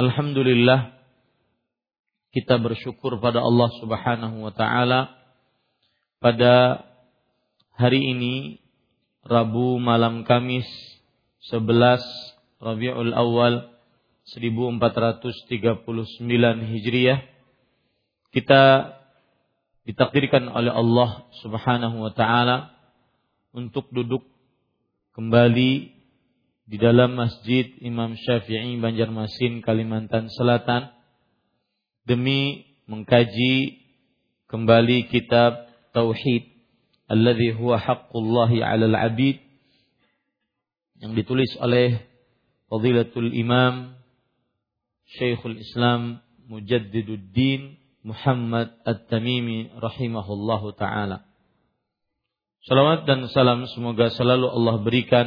Alhamdulillah kita bersyukur pada Allah Subhanahu wa taala pada hari ini Rabu malam Kamis 11 Rabiul Awal 1439 Hijriah kita ditakdirkan oleh Allah Subhanahu wa taala untuk duduk kembali di dalam Masjid Imam Syafi'i Banjarmasin Kalimantan Selatan demi mengkaji kembali kitab Tauhid alladhi huwa haqqullahi 'alal 'abid yang ditulis oleh Fadilatul Imam Syekhul Islam Mujaddiduddin Muhammad At-Tamimi rahimahullahu taala. Salawat dan salam semoga selalu Allah berikan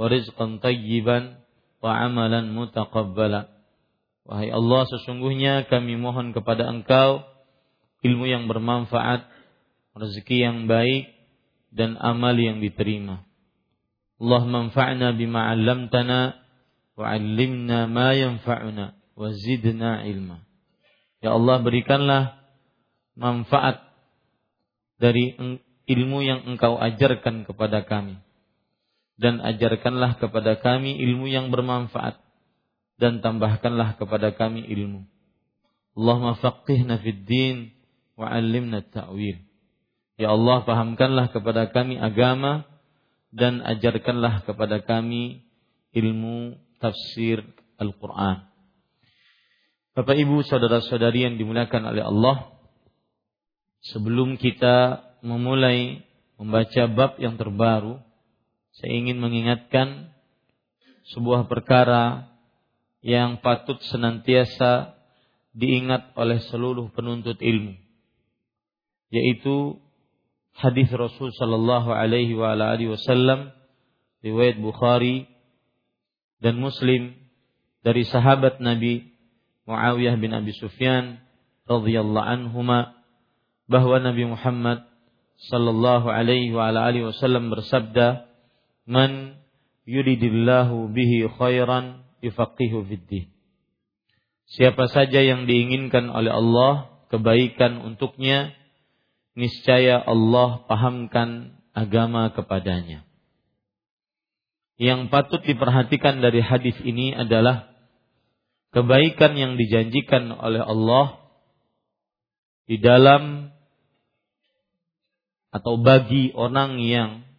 wa rizqan tayyiban wa amalan mutaqabbala. Wahai Allah, sesungguhnya kami mohon kepada Engkau ilmu yang bermanfaat, rezeki yang baik dan amal yang diterima. Allah manfa'na bima 'allamtana wa 'allimna ma yanfa'una wa zidna ilma. Ya Allah berikanlah manfaat dari ilmu yang Engkau ajarkan kepada kami dan ajarkanlah kepada kami ilmu yang bermanfaat dan tambahkanlah kepada kami ilmu. Allahumma faqihna fid din wa 'allimna ta'wil. Ya Allah, fahamkanlah kepada kami agama dan ajarkanlah kepada kami ilmu tafsir Al-Qur'an. Bapak Ibu, saudara-saudari yang dimuliakan oleh Allah, sebelum kita memulai membaca bab yang terbaru, saya ingin mengingatkan sebuah perkara yang patut senantiasa diingat oleh seluruh penuntut ilmu yaitu hadis Rasul sallallahu alaihi wa alihi wasallam riwayat Bukhari dan Muslim dari sahabat Nabi Muawiyah bin Abi Sufyan radhiyallahu anhuma bahwa Nabi Muhammad sallallahu alaihi wa alihi wasallam bersabda man yuridillahu bihi khairan yufaqihu fiddin. Siapa saja yang diinginkan oleh Allah kebaikan untuknya, niscaya Allah pahamkan agama kepadanya. Yang patut diperhatikan dari hadis ini adalah kebaikan yang dijanjikan oleh Allah di dalam atau bagi orang yang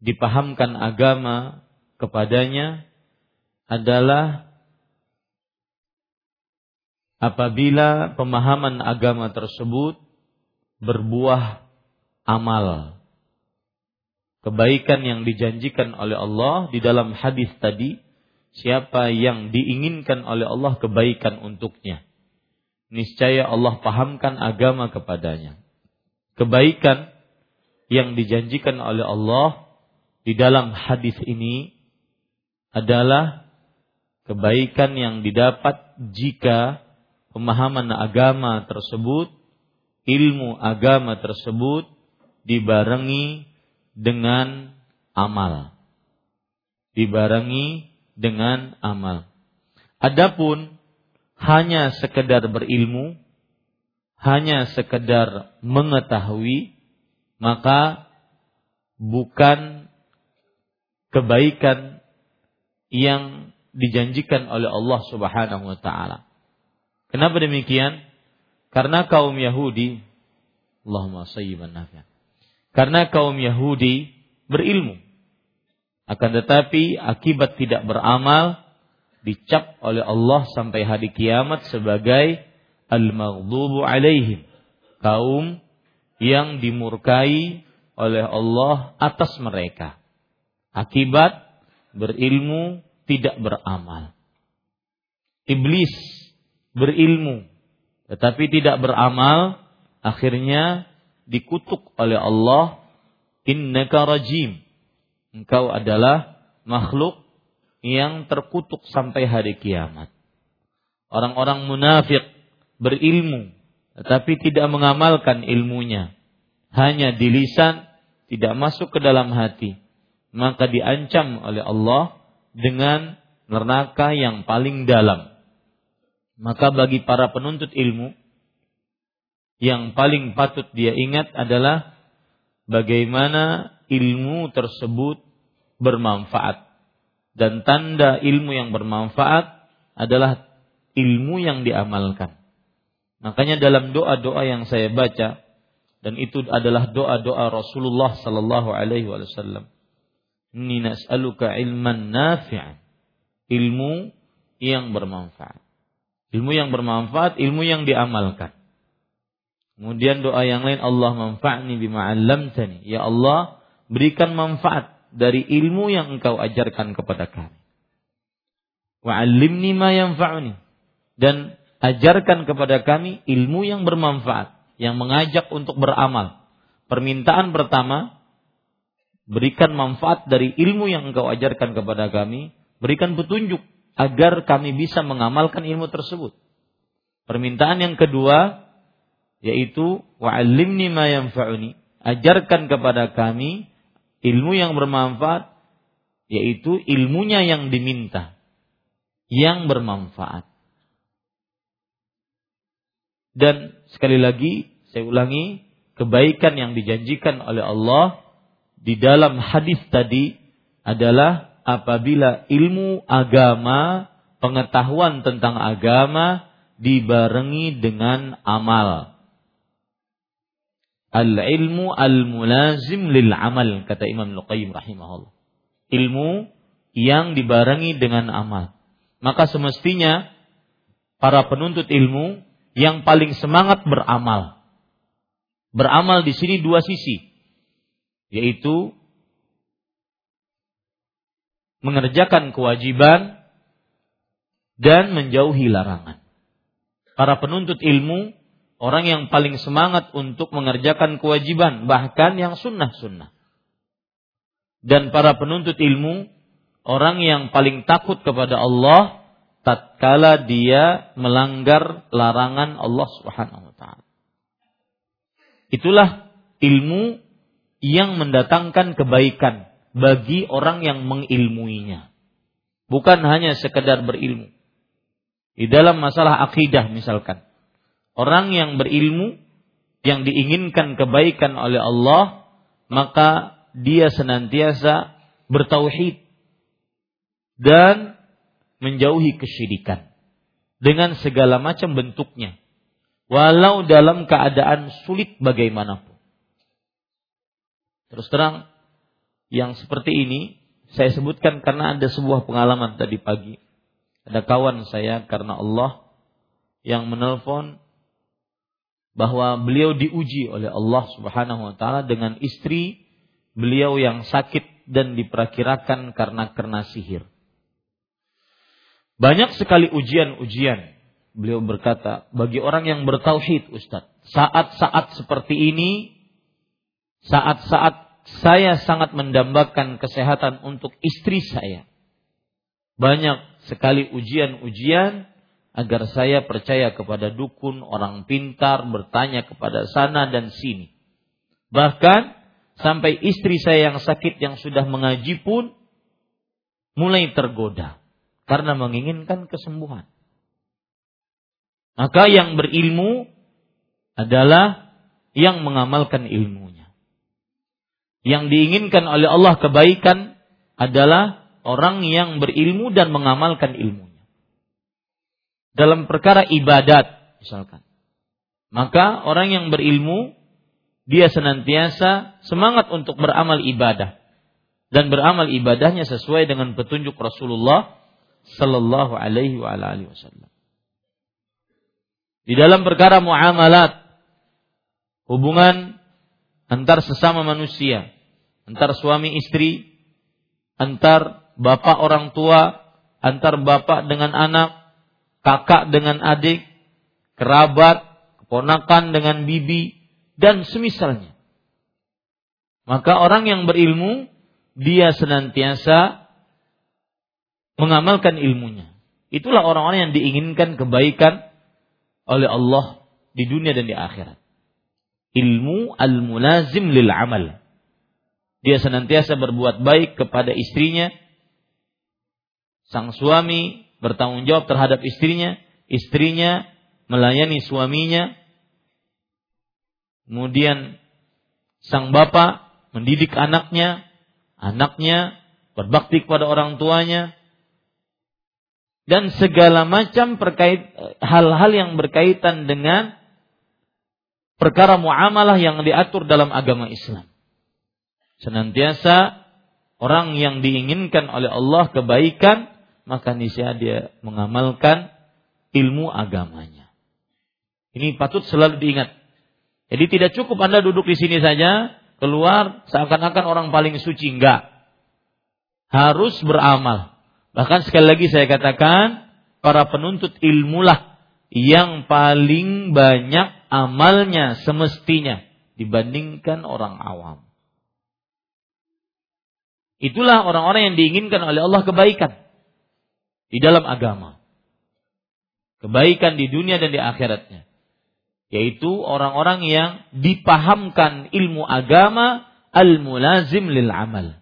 dipahamkan agama kepadanya adalah apabila pemahaman agama tersebut berbuah amal. Kebaikan yang dijanjikan oleh Allah di dalam hadis tadi, siapa yang diinginkan oleh Allah kebaikan untuknya, niscaya Allah pahamkan agama kepadanya. Kebaikan yang dijanjikan oleh Allah di dalam hadis ini adalah kebaikan yang didapat jika pemahaman agama tersebut, ilmu agama tersebut dibarengi dengan amal. Dibarengi dengan amal. Adapun hanya sekedar berilmu, hanya sekedar mengetahui, maka bukan kebaikan yang dijanjikan oleh Allah Subhanahu wa taala. Kenapa demikian? Karena kaum Yahudi Allahumma sayyiban nafi'an. Karena kaum Yahudi berilmu. Akan tetapi akibat tidak beramal dicap oleh Allah sampai hari kiamat sebagai al-maghdubu alaihim. Kaum yang dimurkai oleh Allah atas mereka. Akibat berilmu tidak beramal. Iblis berilmu tetapi tidak beramal akhirnya dikutuk oleh Allah innaka rajim. Engkau adalah makhluk yang terkutuk sampai hari kiamat. Orang-orang munafik berilmu tetapi tidak mengamalkan ilmunya. Hanya di lisan tidak masuk ke dalam hati maka diancam oleh Allah dengan neraka yang paling dalam maka bagi para penuntut ilmu yang paling patut dia ingat adalah bagaimana ilmu tersebut bermanfaat dan tanda ilmu yang bermanfaat adalah ilmu yang diamalkan. Makanya dalam doa-doa yang saya baca dan itu adalah doa-doa Rasulullah sallallahu alaihi wasallam. Inni nas'aluka ilman nafi'an. Ilmu yang bermanfaat. Ilmu yang bermanfaat, ilmu yang diamalkan. Kemudian doa yang lain Allah manfa'ni bima 'allamtani. Ya Allah, berikan manfaat dari ilmu yang Engkau ajarkan kepada kami. Wa 'allimni ma yanfa'uni. Dan ajarkan kepada kami ilmu yang bermanfaat, yang mengajak untuk beramal. Permintaan pertama, berikan manfaat dari ilmu yang Engkau ajarkan kepada kami, berikan petunjuk agar kami bisa mengamalkan ilmu tersebut. Permintaan yang kedua yaitu wa'allimni ma yanfa'uni. Ajarkan kepada kami ilmu yang bermanfaat yaitu ilmunya yang diminta yang bermanfaat. Dan sekali lagi saya ulangi kebaikan yang dijanjikan oleh Allah di dalam hadis tadi adalah apabila ilmu agama, pengetahuan tentang agama dibarengi dengan amal. Al-ilmu al-mulazim lil amal kata Imam Luqayyim rahimahullah. Ilmu yang dibarengi dengan amal. Maka semestinya para penuntut ilmu yang paling semangat beramal. Beramal di sini dua sisi, yaitu mengerjakan kewajiban dan menjauhi larangan. Para penuntut ilmu orang yang paling semangat untuk mengerjakan kewajiban, bahkan yang sunnah-sunnah. Dan para penuntut ilmu orang yang paling takut kepada Allah tatkala dia melanggar larangan Allah Subhanahu wa. Itulah ilmu yang mendatangkan kebaikan bagi orang yang mengilmuinya. Bukan hanya sekedar berilmu. Di dalam masalah akidah misalkan. Orang yang berilmu yang diinginkan kebaikan oleh Allah, maka dia senantiasa bertauhid dan menjauhi kesyirikan dengan segala macam bentuknya walau dalam keadaan sulit bagaimanapun. Terus terang yang seperti ini saya sebutkan karena ada sebuah pengalaman tadi pagi. Ada kawan saya karena Allah yang menelpon bahwa beliau diuji oleh Allah Subhanahu wa taala dengan istri beliau yang sakit dan diperkirakan karena kena sihir. Banyak sekali ujian-ujian. Beliau berkata, bagi orang yang bertauhid, Ustaz, saat-saat seperti ini, saat-saat saya sangat mendambakan kesehatan untuk istri saya. Banyak sekali ujian-ujian agar saya percaya kepada dukun, orang pintar, bertanya kepada sana dan sini. Bahkan sampai istri saya yang sakit yang sudah mengaji pun mulai tergoda karena menginginkan kesembuhan. Maka yang berilmu adalah yang mengamalkan ilmunya. Yang diinginkan oleh Allah kebaikan adalah orang yang berilmu dan mengamalkan ilmunya. Dalam perkara ibadat misalkan. Maka orang yang berilmu dia senantiasa semangat untuk beramal ibadah dan beramal ibadahnya sesuai dengan petunjuk Rasulullah sallallahu alaihi wasallam. Di dalam perkara muamalat hubungan antar sesama manusia, antar suami istri, antar bapak orang tua, antar bapak dengan anak, kakak dengan adik, kerabat, keponakan dengan bibi, dan semisalnya. Maka orang yang berilmu, dia senantiasa mengamalkan ilmunya. Itulah orang-orang yang diinginkan kebaikan oleh Allah di dunia dan di akhirat ilmu al-mulazim lil amal. Dia senantiasa berbuat baik kepada istrinya. Sang suami bertanggung jawab terhadap istrinya, istrinya melayani suaminya. Kemudian sang bapak mendidik anaknya, anaknya berbakti kepada orang tuanya, dan segala macam perkait hal-hal yang berkaitan dengan perkara muamalah yang diatur dalam agama Islam. Senantiasa orang yang diinginkan oleh Allah kebaikan, maka niscaya dia mengamalkan ilmu agamanya. Ini patut selalu diingat. Jadi tidak cukup Anda duduk di sini saja, keluar seakan-akan orang paling suci. Enggak. Harus beramal. Bahkan sekali lagi saya katakan, para penuntut ilmulah yang paling banyak amalnya semestinya dibandingkan orang awam. Itulah orang-orang yang diinginkan oleh Allah kebaikan di dalam agama. Kebaikan di dunia dan di akhiratnya. Yaitu orang-orang yang dipahamkan ilmu agama al-mulazim lil amal.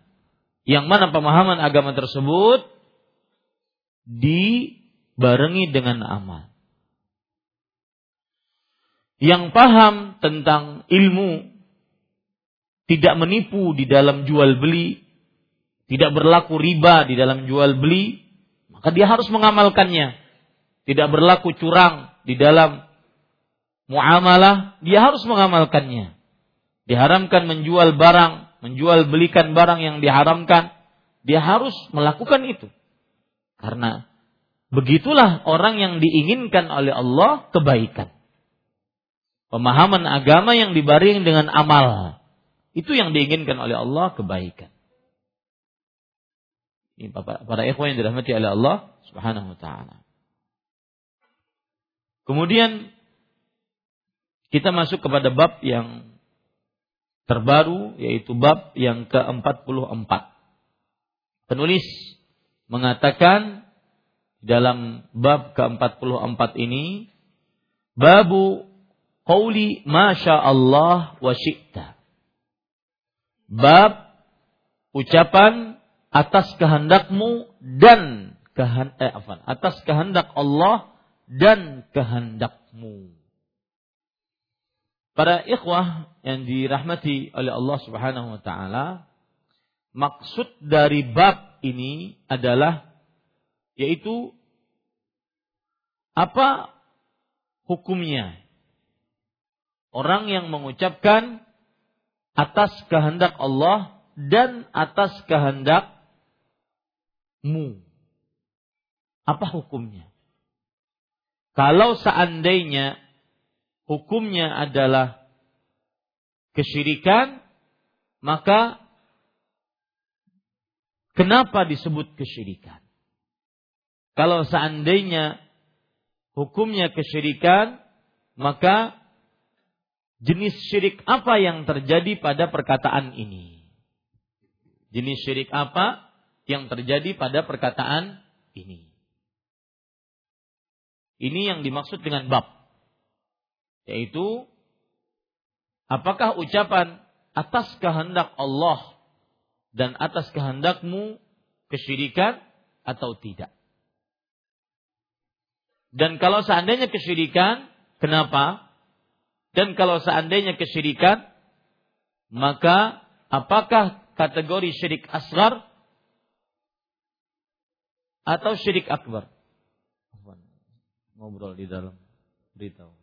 Yang mana pemahaman agama tersebut dibarengi dengan amal yang paham tentang ilmu tidak menipu di dalam jual beli, tidak berlaku riba di dalam jual beli, maka dia harus mengamalkannya. Tidak berlaku curang di dalam muamalah, dia harus mengamalkannya. Diharamkan menjual barang, menjual belikan barang yang diharamkan, dia harus melakukan itu. Karena begitulah orang yang diinginkan oleh Allah kebaikan. Pemahaman agama yang dibaring dengan amal. Itu yang diinginkan oleh Allah kebaikan. Ini para ikhwan yang dirahmati oleh Allah Subhanahu wa taala. Kemudian kita masuk kepada bab yang terbaru yaitu bab yang ke-44. Penulis mengatakan dalam bab ke-44 ini babu Qauli Masya Allah wa syi'ta. Bab ucapan atas kehendakmu dan kehendak eh, atas kehendak Allah dan kehendakmu. Para ikhwah yang dirahmati oleh Allah Subhanahu wa taala, maksud dari bab ini adalah yaitu apa hukumnya orang yang mengucapkan atas kehendak Allah dan atas kehendakmu. Apa hukumnya? Kalau seandainya hukumnya adalah kesyirikan, maka kenapa disebut kesyirikan? Kalau seandainya hukumnya kesyirikan, maka jenis syirik apa yang terjadi pada perkataan ini? Jenis syirik apa yang terjadi pada perkataan ini? Ini yang dimaksud dengan bab. Yaitu apakah ucapan atas kehendak Allah dan atas kehendakmu kesyirikan atau tidak? Dan kalau seandainya kesyirikan, kenapa? Dan kalau seandainya kesyirikan, maka apakah kategori syirik asgar atau syirik akbar? Ngobrol di dalam beritahu.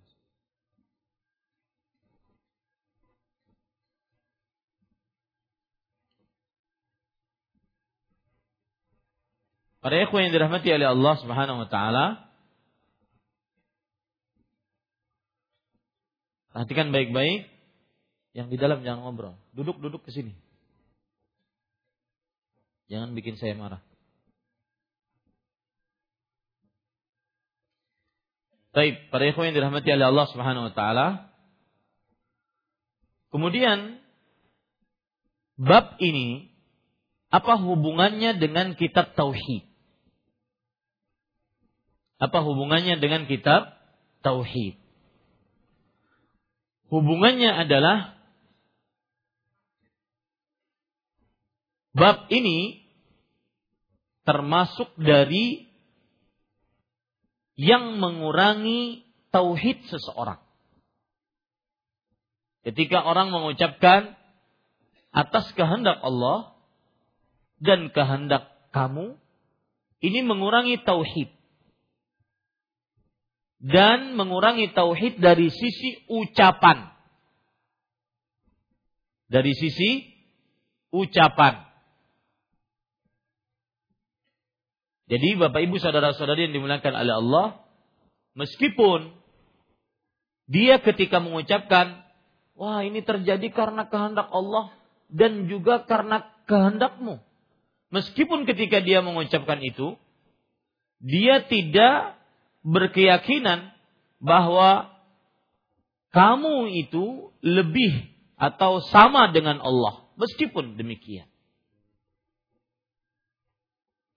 Para ikhwan yang dirahmati oleh Allah Subhanahu wa taala, Perhatikan baik-baik. Yang di dalam jangan ngobrol. Duduk-duduk ke sini. Jangan bikin saya marah. Baik, para ikhwan yang dirahmati oleh Allah Subhanahu wa taala. Kemudian bab ini apa hubungannya dengan kitab tauhid? Apa hubungannya dengan kitab tauhid? Hubungannya adalah bab ini termasuk dari yang mengurangi tauhid seseorang. Ketika orang mengucapkan atas kehendak Allah dan kehendak kamu, ini mengurangi tauhid dan mengurangi tauhid dari sisi ucapan. Dari sisi ucapan. Jadi Bapak Ibu saudara-saudari yang dimuliakan oleh Allah, meskipun dia ketika mengucapkan, wah ini terjadi karena kehendak Allah dan juga karena kehendakmu. Meskipun ketika dia mengucapkan itu, dia tidak berkeyakinan bahwa kamu itu lebih atau sama dengan Allah meskipun demikian.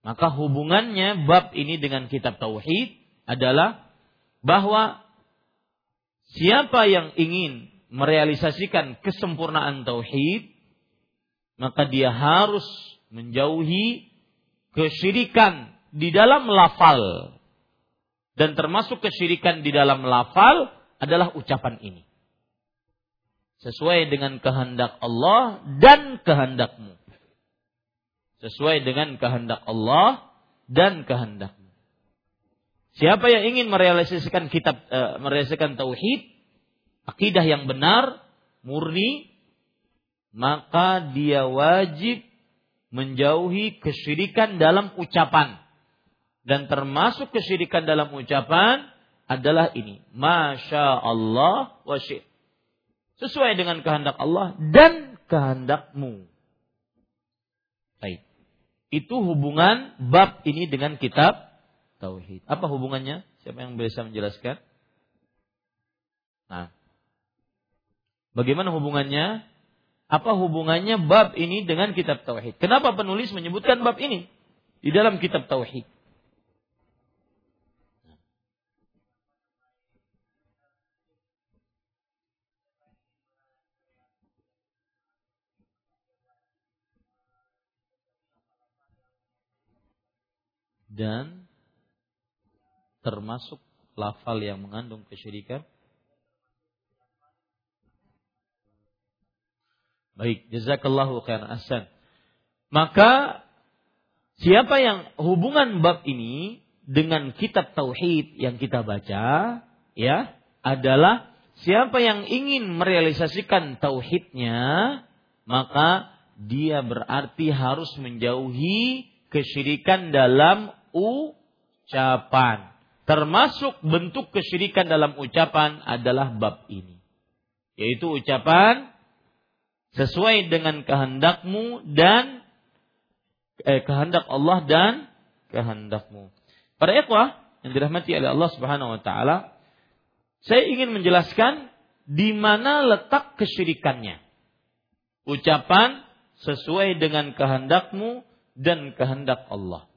Maka hubungannya bab ini dengan kitab tauhid adalah bahwa siapa yang ingin merealisasikan kesempurnaan tauhid maka dia harus menjauhi kesyirikan di dalam lafal dan termasuk kesyirikan di dalam lafal adalah ucapan ini. Sesuai dengan kehendak Allah dan kehendakmu. Sesuai dengan kehendak Allah dan kehendakmu. Siapa yang ingin merealisasikan kitab e, merealisasikan tauhid, akidah yang benar, murni, maka dia wajib menjauhi kesyirikan dalam ucapan dan termasuk kesyirikan dalam ucapan adalah ini. Masya Allah wa syir. Sesuai dengan kehendak Allah dan kehendakmu. Baik. Itu hubungan bab ini dengan kitab Tauhid. Apa hubungannya? Siapa yang bisa menjelaskan? Nah. Bagaimana hubungannya? Apa hubungannya bab ini dengan kitab Tauhid? Kenapa penulis menyebutkan bab ini di dalam kitab Tauhid? Dan termasuk lafal yang mengandung kesyirikan? Baik, jazakallahu khairan ahsan. Maka siapa yang hubungan bab ini dengan kitab tauhid yang kita baca, ya, adalah siapa yang ingin merealisasikan tauhidnya, maka dia berarti harus menjauhi kesyirikan dalam ucapan. Termasuk bentuk kesyirikan dalam ucapan adalah bab ini. Yaitu ucapan sesuai dengan kehendakmu dan eh, kehendak Allah dan kehendakmu. Para ikhwah yang dirahmati oleh Allah Subhanahu wa taala, saya ingin menjelaskan di mana letak kesyirikannya. Ucapan sesuai dengan kehendakmu dan kehendak Allah.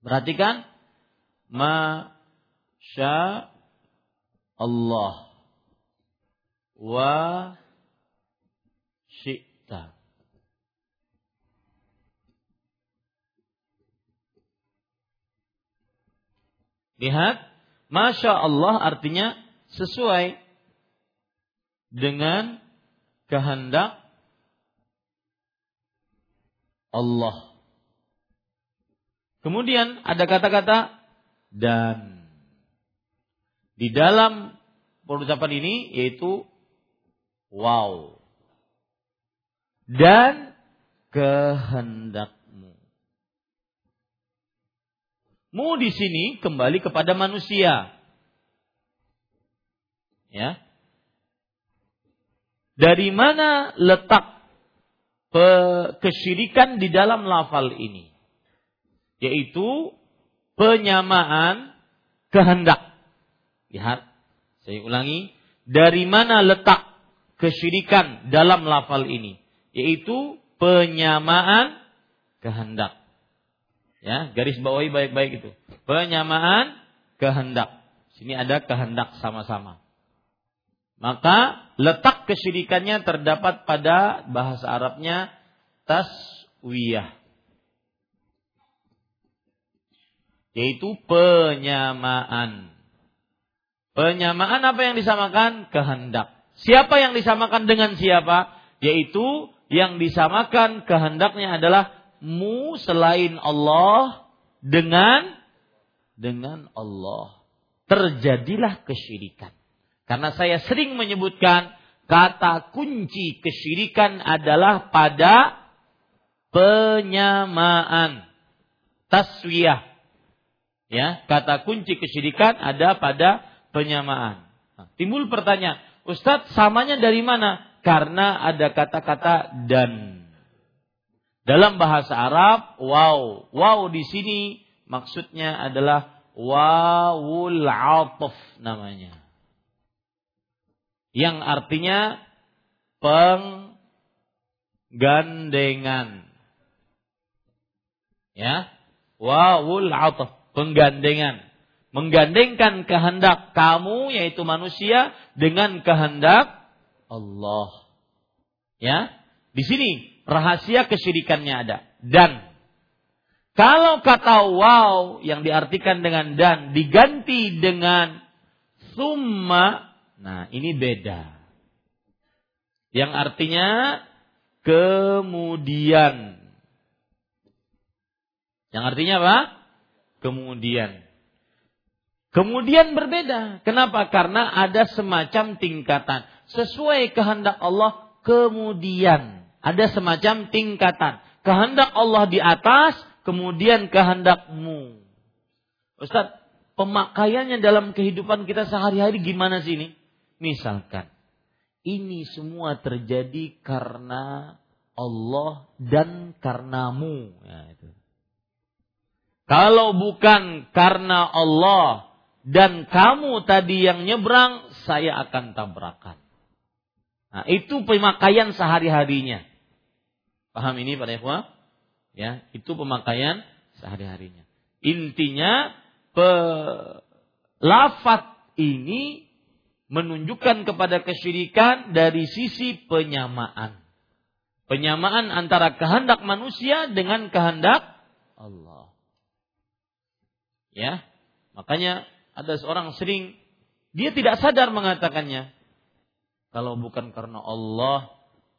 Perhatikan masya Allah wa syi'ta. Lihat, Masya Allah artinya sesuai dengan kehendak Allah. Kemudian ada kata-kata dan di dalam perucapan ini yaitu wow dan kehendakmu. Mu di sini kembali kepada manusia. Ya. Dari mana letak kesyirikan di dalam lafal ini? Yaitu penyamaan kehendak. Lihat, saya ulangi, dari mana letak kesyirikan dalam lafal ini? Yaitu penyamaan kehendak. Ya, garis bawahi baik-baik itu. Penyamaan kehendak. Sini ada kehendak sama-sama. Maka letak kesyirikannya terdapat pada bahasa Arabnya taswiyah. Yaitu penyamaan. Penyamaan apa yang disamakan? Kehendak. Siapa yang disamakan dengan siapa? Yaitu yang disamakan kehendaknya adalah mu selain Allah dengan dengan Allah. Terjadilah kesyirikan. Karena saya sering menyebutkan kata kunci kesyirikan adalah pada penyamaan. Taswiyah Ya, kata kunci kesyirikan ada pada penyamaan. Nah, timbul pertanyaan, Ustadz samanya dari mana? Karena ada kata-kata dan. Dalam bahasa Arab, wow. Wow di sini maksudnya adalah wawul atuf namanya. Yang artinya penggandengan. Ya, wawul atuf penggandengan. Menggandengkan kehendak kamu yaitu manusia dengan kehendak Allah. Ya, di sini rahasia kesyirikannya ada. Dan kalau kata wow yang diartikan dengan dan diganti dengan summa, nah ini beda. Yang artinya kemudian. Yang artinya apa? Kemudian. Kemudian berbeda. Kenapa? Karena ada semacam tingkatan. Sesuai kehendak Allah kemudian. Ada semacam tingkatan. Kehendak Allah di atas, kemudian kehendakmu. Ustaz, pemakaiannya dalam kehidupan kita sehari-hari gimana sih ini? Misalkan, ini semua terjadi karena Allah dan karenamu. Ya, itu. Kalau bukan karena Allah dan kamu tadi yang nyebrang, saya akan tabrakan. Nah, itu pemakaian sehari-harinya. Paham ini Pak Ikhwah? Ya, itu pemakaian sehari-harinya. Intinya pe, lafat ini menunjukkan kepada kesyirikan dari sisi penyamaan. Penyamaan antara kehendak manusia dengan kehendak Allah. Ya. Makanya ada seorang sering dia tidak sadar mengatakannya. Kalau bukan karena Allah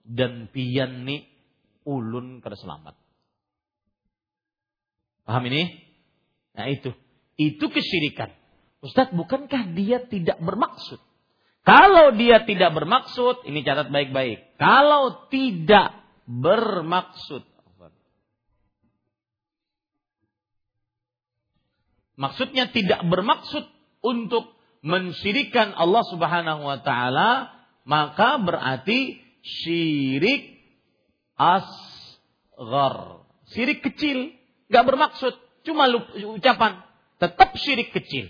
dan pian nih ulun kada selamat. Paham ini? Nah itu. Itu kesyirikan. Ustadz, bukankah dia tidak bermaksud? Kalau dia tidak bermaksud, ini catat baik-baik. Kalau tidak bermaksud. Maksudnya tidak bermaksud untuk mensyirikan Allah Subhanahu wa taala, maka berarti syirik asgar. Syirik kecil, nggak bermaksud, cuma ucapan, tetap syirik kecil.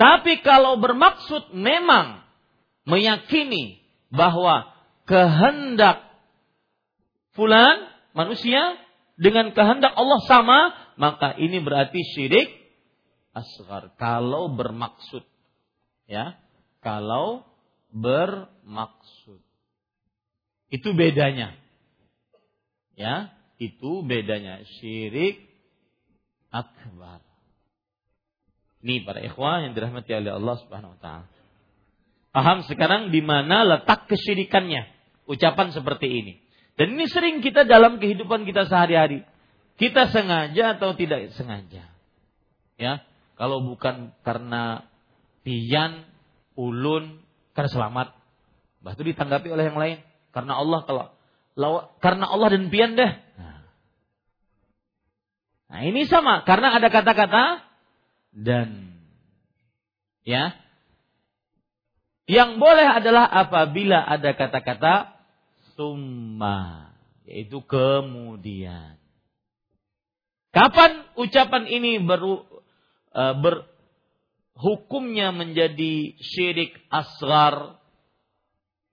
Tapi kalau bermaksud memang meyakini bahwa kehendak fulan manusia dengan kehendak Allah sama, maka ini berarti syirik asgar. Kalau bermaksud. Ya. Kalau bermaksud. Itu bedanya. Ya. Itu bedanya. Syirik akbar. Ini para ikhwah yang dirahmati oleh Allah Subhanahu wa taala. Paham sekarang di mana letak kesyirikannya? Ucapan seperti ini. Dan ini sering kita dalam kehidupan kita sehari-hari. Kita sengaja atau tidak sengaja? Ya kalau bukan karena pian, ulun, karena selamat. Bah itu ditanggapi oleh yang lain. Karena Allah kalau law, karena Allah dan pian deh. Nah. nah ini sama karena ada kata-kata dan ya. Yang boleh adalah apabila ada kata-kata summa yaitu kemudian. Kapan ucapan ini baru ber, hukumnya menjadi syirik asgar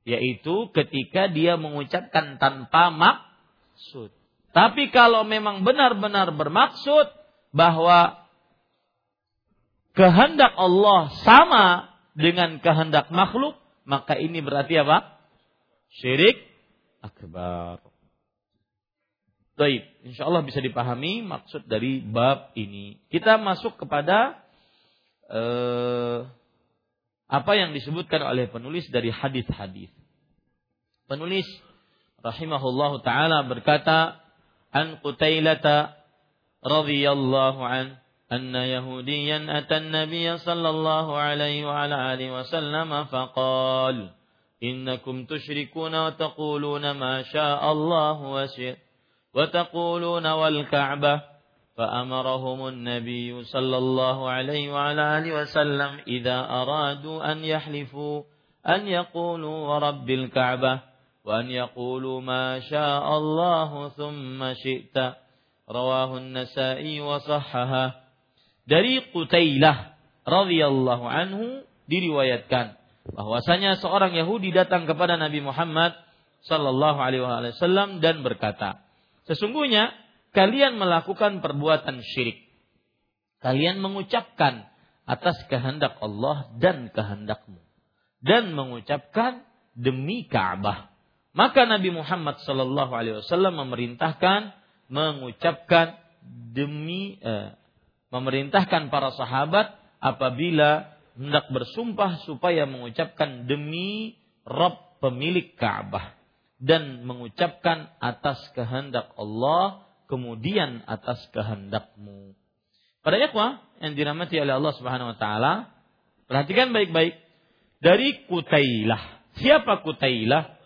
yaitu ketika dia mengucapkan tanpa maksud. Tapi kalau memang benar-benar bermaksud bahwa kehendak Allah sama dengan kehendak makhluk, maka ini berarti apa? Syirik akbar. Baik, insya Allah bisa dipahami maksud dari bab ini. Kita masuk kepada eh, apa yang disebutkan oleh penulis dari hadis-hadis. Penulis rahimahullahu taala berkata an Qutailata radhiyallahu an anna yahudiyan ata an-nabiy sallallahu alaihi wa ala alihi wasallam faqala innakum tusyrikuna wa taquluna ma syaa Allah wa wa taquluna wal ka'bah فأمرهم النبي صلى الله عليه وعلى آله وسلم إذا أرادوا أن يحلفوا أن يقولوا ورب الكعبة وأن يقولوا ما شاء الله ثم شئت رواه النسائي وصححه dari Qutailah radhiyallahu anhu diriwayatkan bahwasanya seorang Yahudi datang kepada Nabi Muhammad sallallahu alaihi wasallam dan berkata sesungguhnya kalian melakukan perbuatan syirik. Kalian mengucapkan atas kehendak Allah dan kehendakmu. Dan mengucapkan demi Ka'bah. Maka Nabi Muhammad wasallam memerintahkan mengucapkan demi eh, memerintahkan para sahabat apabila hendak bersumpah supaya mengucapkan demi Rabb pemilik Ka'bah dan mengucapkan atas kehendak Allah kemudian atas kehendakmu. Pada ikhwah yang dirahmati oleh Allah Subhanahu wa taala, perhatikan baik-baik dari Kutailah. Siapa Kutailah?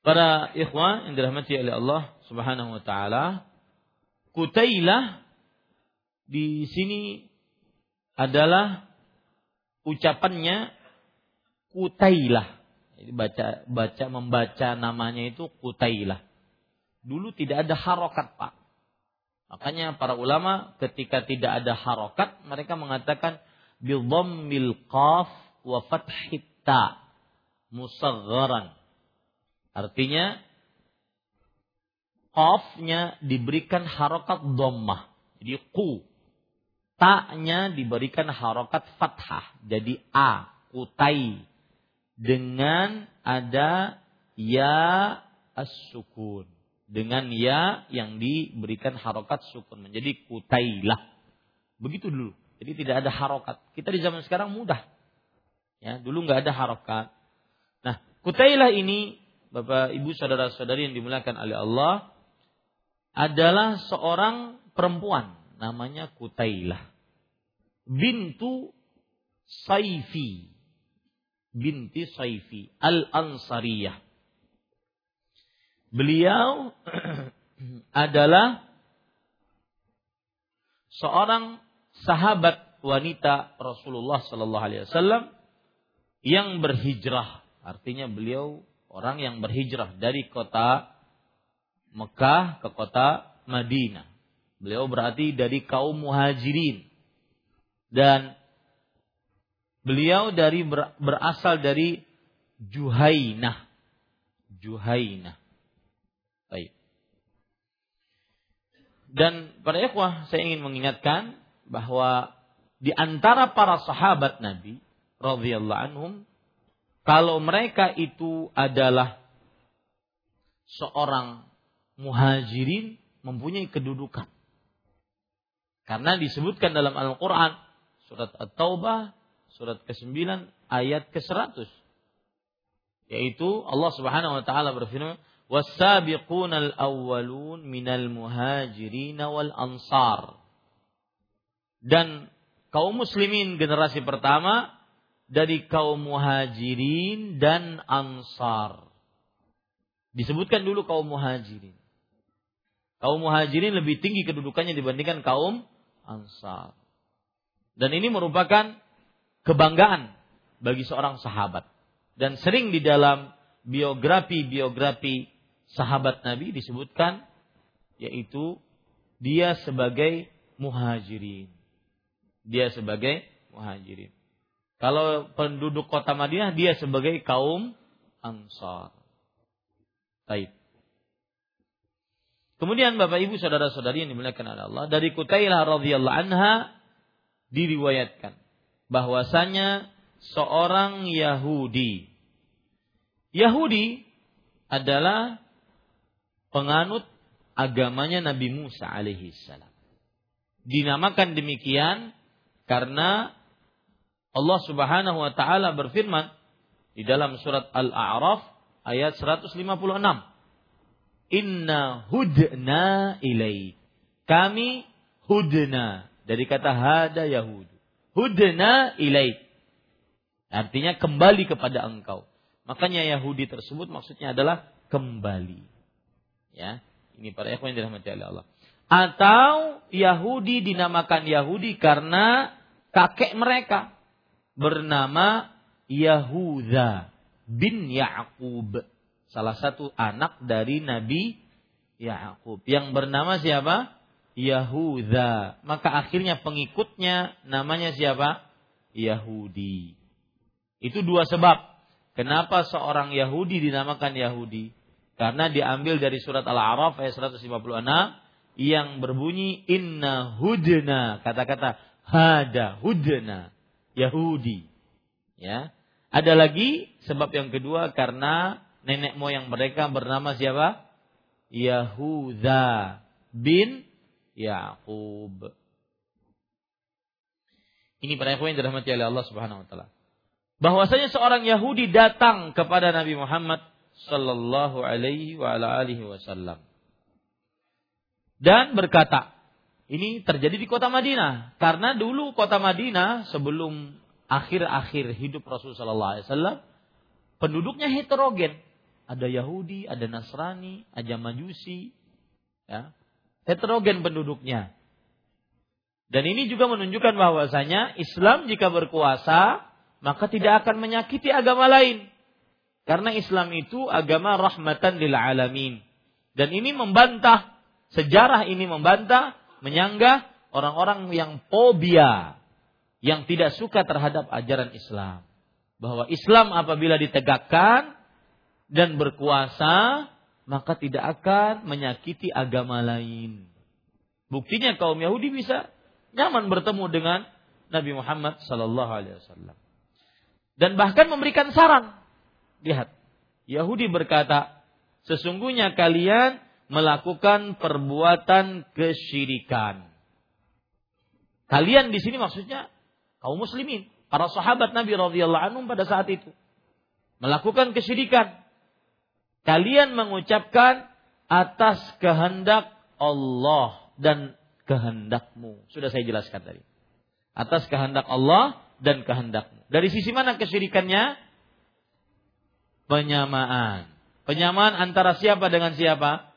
Para ikhwah yang dirahmati oleh Allah Subhanahu wa taala, Kutailah di sini adalah ucapannya Kutailah. Jadi baca baca membaca namanya itu Kutailah. Dulu tidak ada harokat pak. Makanya para ulama ketika tidak ada harokat mereka mengatakan bidhammil qaf wa fathit ta. Artinya qafnya diberikan harokat dhammah. Jadi ku. Ta-nya diberikan harokat fathah. Jadi a, kutai. Dengan ada ya as-sukun dengan ya yang diberikan harokat sukun menjadi kutailah. Begitu dulu. Jadi tidak ada harokat. Kita di zaman sekarang mudah. Ya, dulu nggak ada harokat. Nah, Kutailah ini, Bapak Ibu saudara-saudari yang dimuliakan oleh Allah, adalah seorang perempuan namanya Kutailah. Bintu Saifi. Binti Saifi Al-Ansariyah. Beliau adalah seorang sahabat wanita Rasulullah Sallallahu Alaihi Wasallam yang berhijrah. Artinya beliau orang yang berhijrah dari kota Mekah ke kota Madinah. Beliau berarti dari kaum muhajirin. Dan beliau dari berasal dari Juhainah. Juhainah. Baik. Dan pada ikhwah saya ingin mengingatkan bahwa di antara para sahabat Nabi radhiyallahu anhum kalau mereka itu adalah seorang muhajirin mempunyai kedudukan. Karena disebutkan dalam Al-Quran, surat At-Taubah, surat ke-9 ayat ke-100. Yaitu Allah Subhanahu wa taala berfirman was-sabiqunal awwalun minal muhajirin wal ansar. Dan kaum muslimin generasi pertama dari kaum muhajirin dan ansar. Disebutkan dulu kaum muhajirin. Kaum muhajirin lebih tinggi kedudukannya dibandingkan kaum ansar. Dan ini merupakan kebanggaan bagi seorang sahabat. Dan sering di dalam biografi-biografi sahabat Nabi disebutkan yaitu dia sebagai muhajirin. Dia sebagai muhajirin. Kalau penduduk kota Madinah dia sebagai kaum ansar. Baik. Kemudian Bapak Ibu saudara-saudari yang dimuliakan oleh Allah, dari Kutailah radhiyallahu anha diriwayatkan bahwasanya seorang Yahudi Yahudi adalah penganut agamanya Nabi Musa alaihi salam. Dinamakan demikian karena Allah Subhanahu wa taala berfirman di dalam surat Al-A'raf ayat 156 Inna hudna ilai. Kami hudna. Dari kata hada Yahud. Hudna ilai. Artinya kembali kepada engkau. Makanya Yahudi tersebut maksudnya adalah kembali. Ya, ini para ikhwan yang dirahmati oleh Allah. Atau Yahudi dinamakan Yahudi karena kakek mereka bernama Yahuda bin Ya'qub salah satu anak dari Nabi Yakub yang bernama siapa? Yahuda. Maka akhirnya pengikutnya namanya siapa? Yahudi. Itu dua sebab. Kenapa seorang Yahudi dinamakan Yahudi? Karena diambil dari surat Al-A'raf ayat 156 yang berbunyi inna hudna kata-kata hada hudna Yahudi ya ada lagi sebab yang kedua karena nenek moyang mereka bernama siapa? Yahuda bin Yakub. Ini para yang dirahmati oleh Allah Subhanahu wa taala. Bahwasanya seorang Yahudi datang kepada Nabi Muhammad sallallahu alaihi wa ala alihi wasallam dan berkata, ini terjadi di kota Madinah karena dulu kota Madinah sebelum akhir-akhir hidup Rasulullah sallallahu alaihi wasallam penduduknya heterogen ada Yahudi, ada Nasrani, ada Majusi, ya. Heterogen penduduknya. Dan ini juga menunjukkan bahwasanya Islam jika berkuasa maka tidak akan menyakiti agama lain. Karena Islam itu agama rahmatan lil alamin. Dan ini membantah sejarah ini membantah, menyanggah orang-orang yang fobia, yang tidak suka terhadap ajaran Islam. Bahwa Islam apabila ditegakkan dan berkuasa, maka tidak akan menyakiti agama lain. Buktinya kaum Yahudi bisa nyaman bertemu dengan Nabi Muhammad sallallahu alaihi wasallam. Dan bahkan memberikan saran. Lihat, Yahudi berkata, sesungguhnya kalian melakukan perbuatan kesyirikan. Kalian di sini maksudnya kaum muslimin, para sahabat Nabi radhiyallahu anhum pada saat itu melakukan kesyirikan. Kalian mengucapkan atas kehendak Allah dan kehendakmu. Sudah saya jelaskan tadi. Atas kehendak Allah dan kehendakmu. Dari sisi mana kesyirikannya? Penyamaan. Penyamaan antara siapa dengan siapa?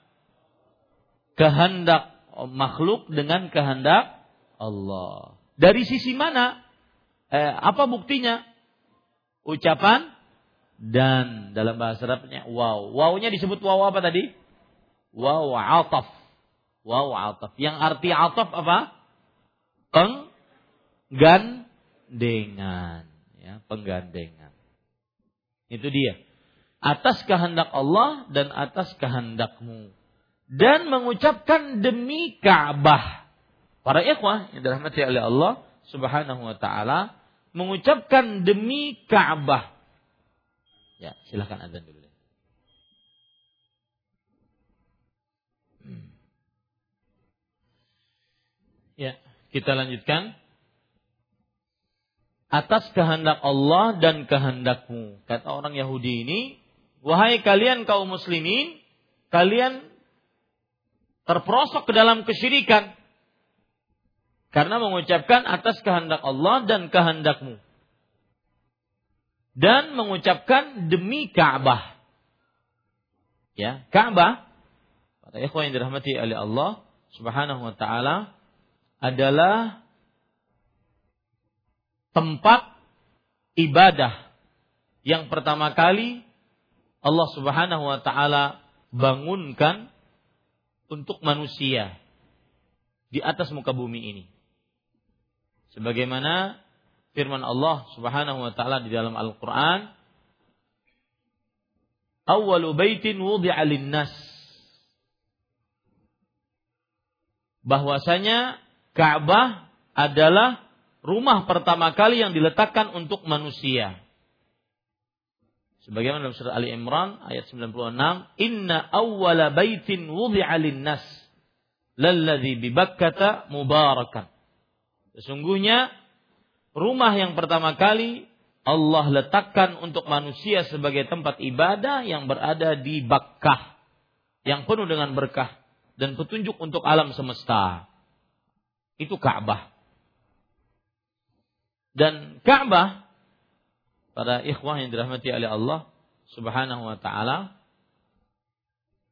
Kehendak makhluk dengan kehendak Allah. Dari sisi mana? Eh, apa buktinya? Ucapan dan dalam bahasa Arabnya wow. Wownya disebut wow apa tadi? Wow ataf. Wow ataf. Yang arti ataf apa? Penggandengan. Ya, penggandengan. Itu dia. Atas kehendak Allah dan atas kehendakmu. Dan mengucapkan demi Ka'bah Para ikhwah yang dirahmati oleh Allah Subhanahu wa taala mengucapkan demi Ka'bah. Ya, silahkan azan dulu. Hmm. Ya, kita lanjutkan. Atas kehendak Allah dan kehendakmu. Kata orang Yahudi ini, wahai kalian kaum muslimin, kalian terperosok ke dalam kesyirikan karena mengucapkan atas kehendak Allah dan kehendakmu. Dan mengucapkan demi Ka'bah. Ya, Ka'bah para ikhwan yang dirahmati oleh Allah Subhanahu wa taala adalah tempat ibadah yang pertama kali Allah Subhanahu wa taala bangunkan untuk manusia di atas muka bumi ini sebagaimana firman Allah Subhanahu wa taala di dalam Al-Qur'an awwalu baitin wudi'a lin-nas bahwasanya Ka'bah adalah rumah pertama kali yang diletakkan untuk manusia. Sebagaimana dalam surah Ali Imran ayat 96, "Inna awwala baitin wudi'a lin-nas lalladzi bi mubarakan." Sesungguhnya rumah yang pertama kali Allah letakkan untuk manusia sebagai tempat ibadah yang berada di Bakkah yang penuh dengan berkah dan petunjuk untuk alam semesta. Itu Ka'bah. Dan Ka'bah pada ikhwah yang dirahmati oleh Allah Subhanahu wa taala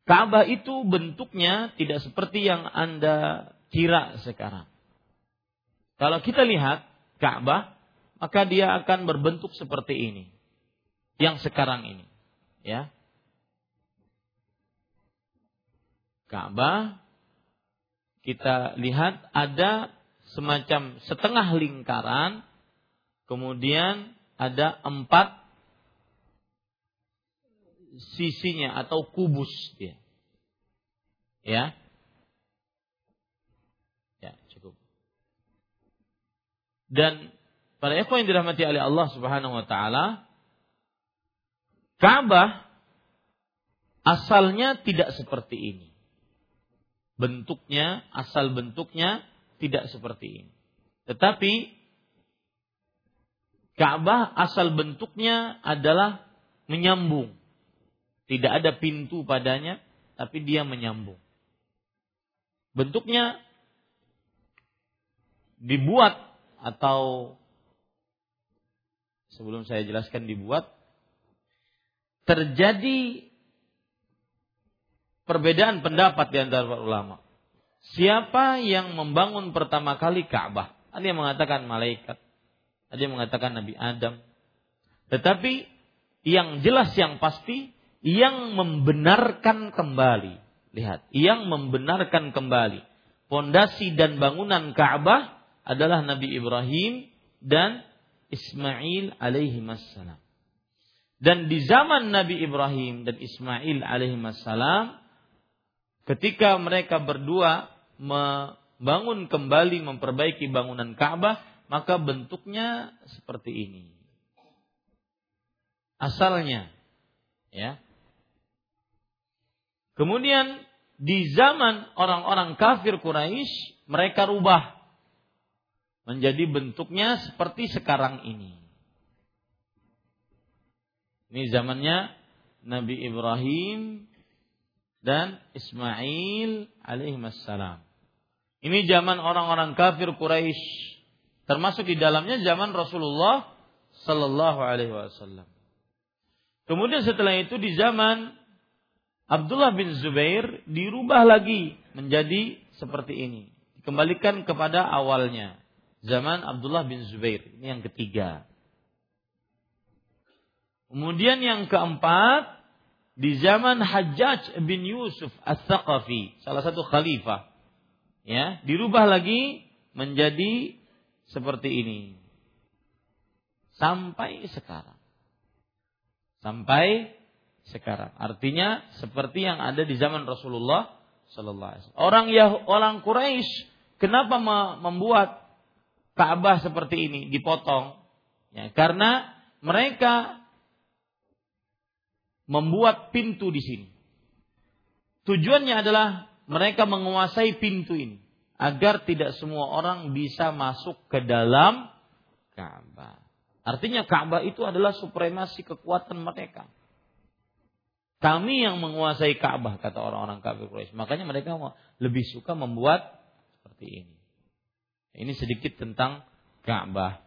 Ka'bah itu bentuknya tidak seperti yang Anda kira sekarang. Kalau kita lihat Ka'bah, maka dia akan berbentuk seperti ini. Yang sekarang ini, ya. Ka'bah kita lihat ada semacam setengah lingkaran, kemudian ada empat sisinya atau kubus dia. Ya. Dan para ekor yang dirahmati oleh Allah Subhanahu wa taala, Ka'bah asalnya tidak seperti ini. Bentuknya, asal bentuknya tidak seperti ini. Tetapi Ka'bah asal bentuknya adalah menyambung. Tidak ada pintu padanya, tapi dia menyambung. Bentuknya dibuat atau sebelum saya jelaskan dibuat terjadi perbedaan pendapat di antara para ulama. Siapa yang membangun pertama kali Ka'bah? Ada yang mengatakan malaikat, ada yang mengatakan Nabi Adam. Tetapi yang jelas yang pasti yang membenarkan kembali. Lihat, yang membenarkan kembali fondasi dan bangunan Ka'bah adalah Nabi Ibrahim dan Ismail alaihi salam. Dan di zaman Nabi Ibrahim dan Ismail alaihi salam ketika mereka berdua membangun kembali memperbaiki bangunan Ka'bah, maka bentuknya seperti ini. Asalnya ya. Kemudian di zaman orang-orang kafir Quraisy mereka rubah menjadi bentuknya seperti sekarang ini. Ini zamannya Nabi Ibrahim dan Ismail alaihissalam. Ini zaman orang-orang kafir Quraisy, termasuk di dalamnya zaman Rasulullah sallallahu alaihi wasallam. Kemudian setelah itu di zaman Abdullah bin Zubair dirubah lagi menjadi seperti ini. Dikembalikan kepada awalnya. Zaman Abdullah bin Zubair. Ini yang ketiga. Kemudian yang keempat, di zaman Hajjaj bin Yusuf As-Saqafi, salah satu khalifah. Ya, dirubah lagi menjadi seperti ini. Sampai sekarang. Sampai sekarang. Artinya seperti yang ada di zaman Rasulullah sallallahu alaihi wasallam. Orang Yah orang Quraisy kenapa membuat Ka'bah seperti ini dipotong? Ya, karena mereka membuat pintu di sini. Tujuannya adalah mereka menguasai pintu ini agar tidak semua orang bisa masuk ke dalam Ka'bah. Artinya Ka'bah itu adalah supremasi kekuatan mereka. Kami yang menguasai Ka'bah kata orang-orang kafir Quraisy. Makanya mereka lebih suka membuat seperti ini. Ini sedikit tentang Ka'bah.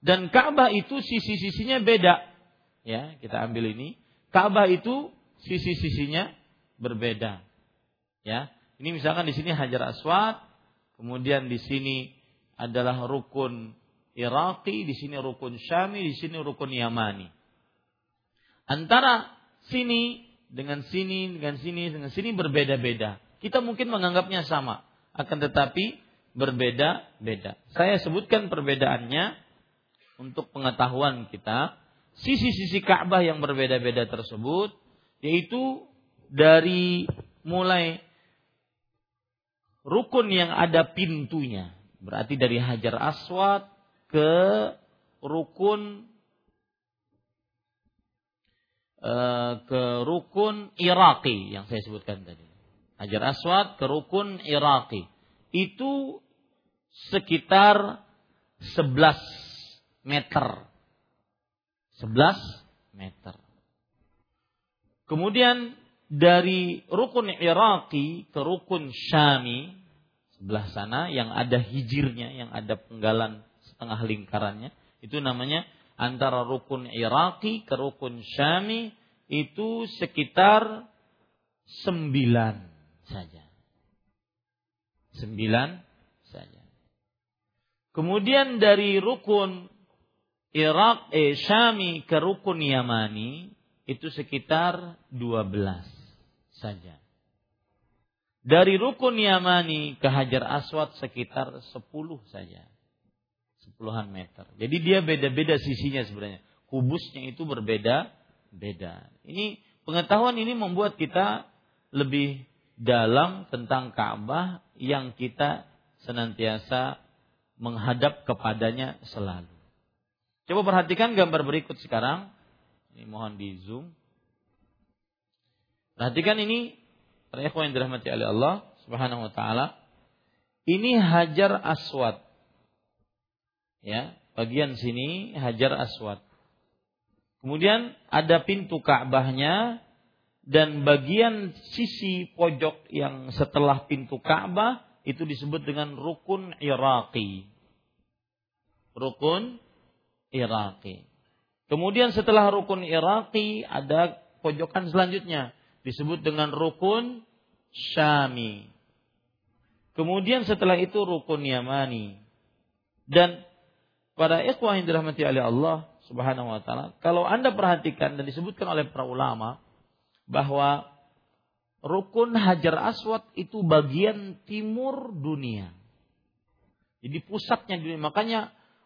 Dan Ka'bah itu sisi-sisinya beda. Ya, kita ambil ini. Ka'bah itu sisi-sisinya berbeda. Ya, ini misalkan di sini Hajar Aswad, kemudian di sini adalah rukun Iraqi, di sini rukun Syami, di sini rukun Yamani. Antara sini dengan sini, dengan sini, dengan sini berbeda-beda. Kita mungkin menganggapnya sama, akan tetapi berbeda-beda. Saya sebutkan perbedaannya untuk pengetahuan kita sisi-sisi Ka'bah yang berbeda-beda tersebut yaitu dari mulai rukun yang ada pintunya berarti dari Hajar Aswad ke rukun eh, ke rukun Iraqi yang saya sebutkan tadi. Hajar Aswad ke rukun Iraqi. Itu sekitar 11 meter 11 meter. Kemudian dari rukun Iraqi ke rukun Syami sebelah sana yang ada hijirnya, yang ada penggalan setengah lingkarannya, itu namanya antara rukun Iraqi ke rukun Syami itu sekitar sembilan saja. Sembilan saja. Kemudian dari rukun Irak eh Syami ke rukun Yamani itu sekitar 12 saja. Dari rukun Yamani ke Hajar Aswad sekitar 10 saja. Sepuluhan meter. Jadi dia beda-beda sisinya sebenarnya. Kubusnya itu berbeda-beda. Ini pengetahuan ini membuat kita lebih dalam tentang Ka'bah yang kita senantiasa menghadap kepadanya selalu. Coba perhatikan gambar berikut sekarang. Ini mohon di zoom. Perhatikan ini para ikhwan yang dirahmati oleh Allah Subhanahu wa taala. Ini Hajar Aswad. Ya, bagian sini Hajar Aswad. Kemudian ada pintu Ka'bahnya dan bagian sisi pojok yang setelah pintu Ka'bah itu disebut dengan rukun Iraqi. Rukun Iraqi. Kemudian setelah rukun Iraqi ada pojokan selanjutnya disebut dengan rukun Syami. Kemudian setelah itu rukun Yamani. Dan pada ikhwah yang dirahmati oleh Allah Subhanahu wa taala, kalau Anda perhatikan dan disebutkan oleh para ulama bahwa rukun Hajar Aswad itu bagian timur dunia. Jadi pusatnya dunia. Makanya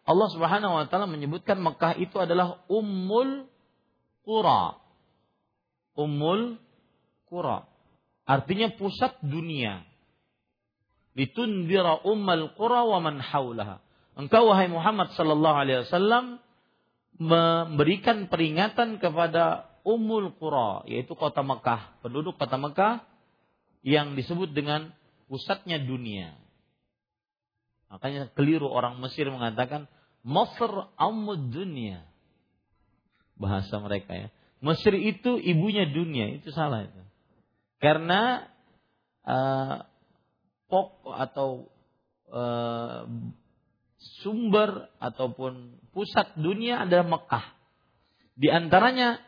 Allah Subhanahu wa taala menyebutkan Mekah itu adalah ummul qura. Ummul qura. Artinya pusat dunia. Litundira ummal qura wa man haulaha. Engkau wahai Muhammad sallallahu alaihi wasallam memberikan peringatan kepada Ummul Qura yaitu kota Mekah, penduduk kota Mekah yang disebut dengan pusatnya dunia. Makanya keliru orang Mesir mengatakan Masr amud dunia. Bahasa mereka ya. Mesir itu ibunya dunia, itu salah itu. Karena uh, pok atau uh, sumber ataupun pusat dunia adalah Mekah. Di antaranya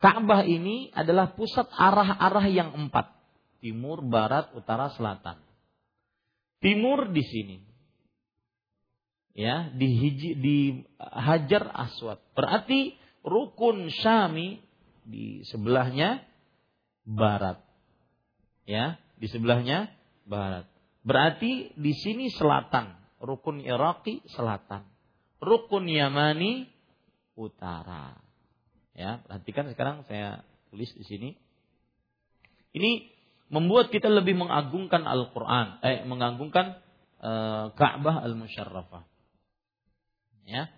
Ka'bah ini adalah pusat arah-arah yang empat. Timur, barat, utara, selatan. Timur di sini. Ya, di, hiji, di Hajar Aswad. Berarti rukun Syami di sebelahnya barat. Ya, di sebelahnya barat. Berarti di sini selatan, rukun Iraki selatan. Rukun Yamani utara. Ya, perhatikan sekarang saya tulis di sini. Ini membuat kita lebih mengagungkan Al-Qur'an, eh mengagungkan eh, Ka'bah Al-Musyarrafah. Ya.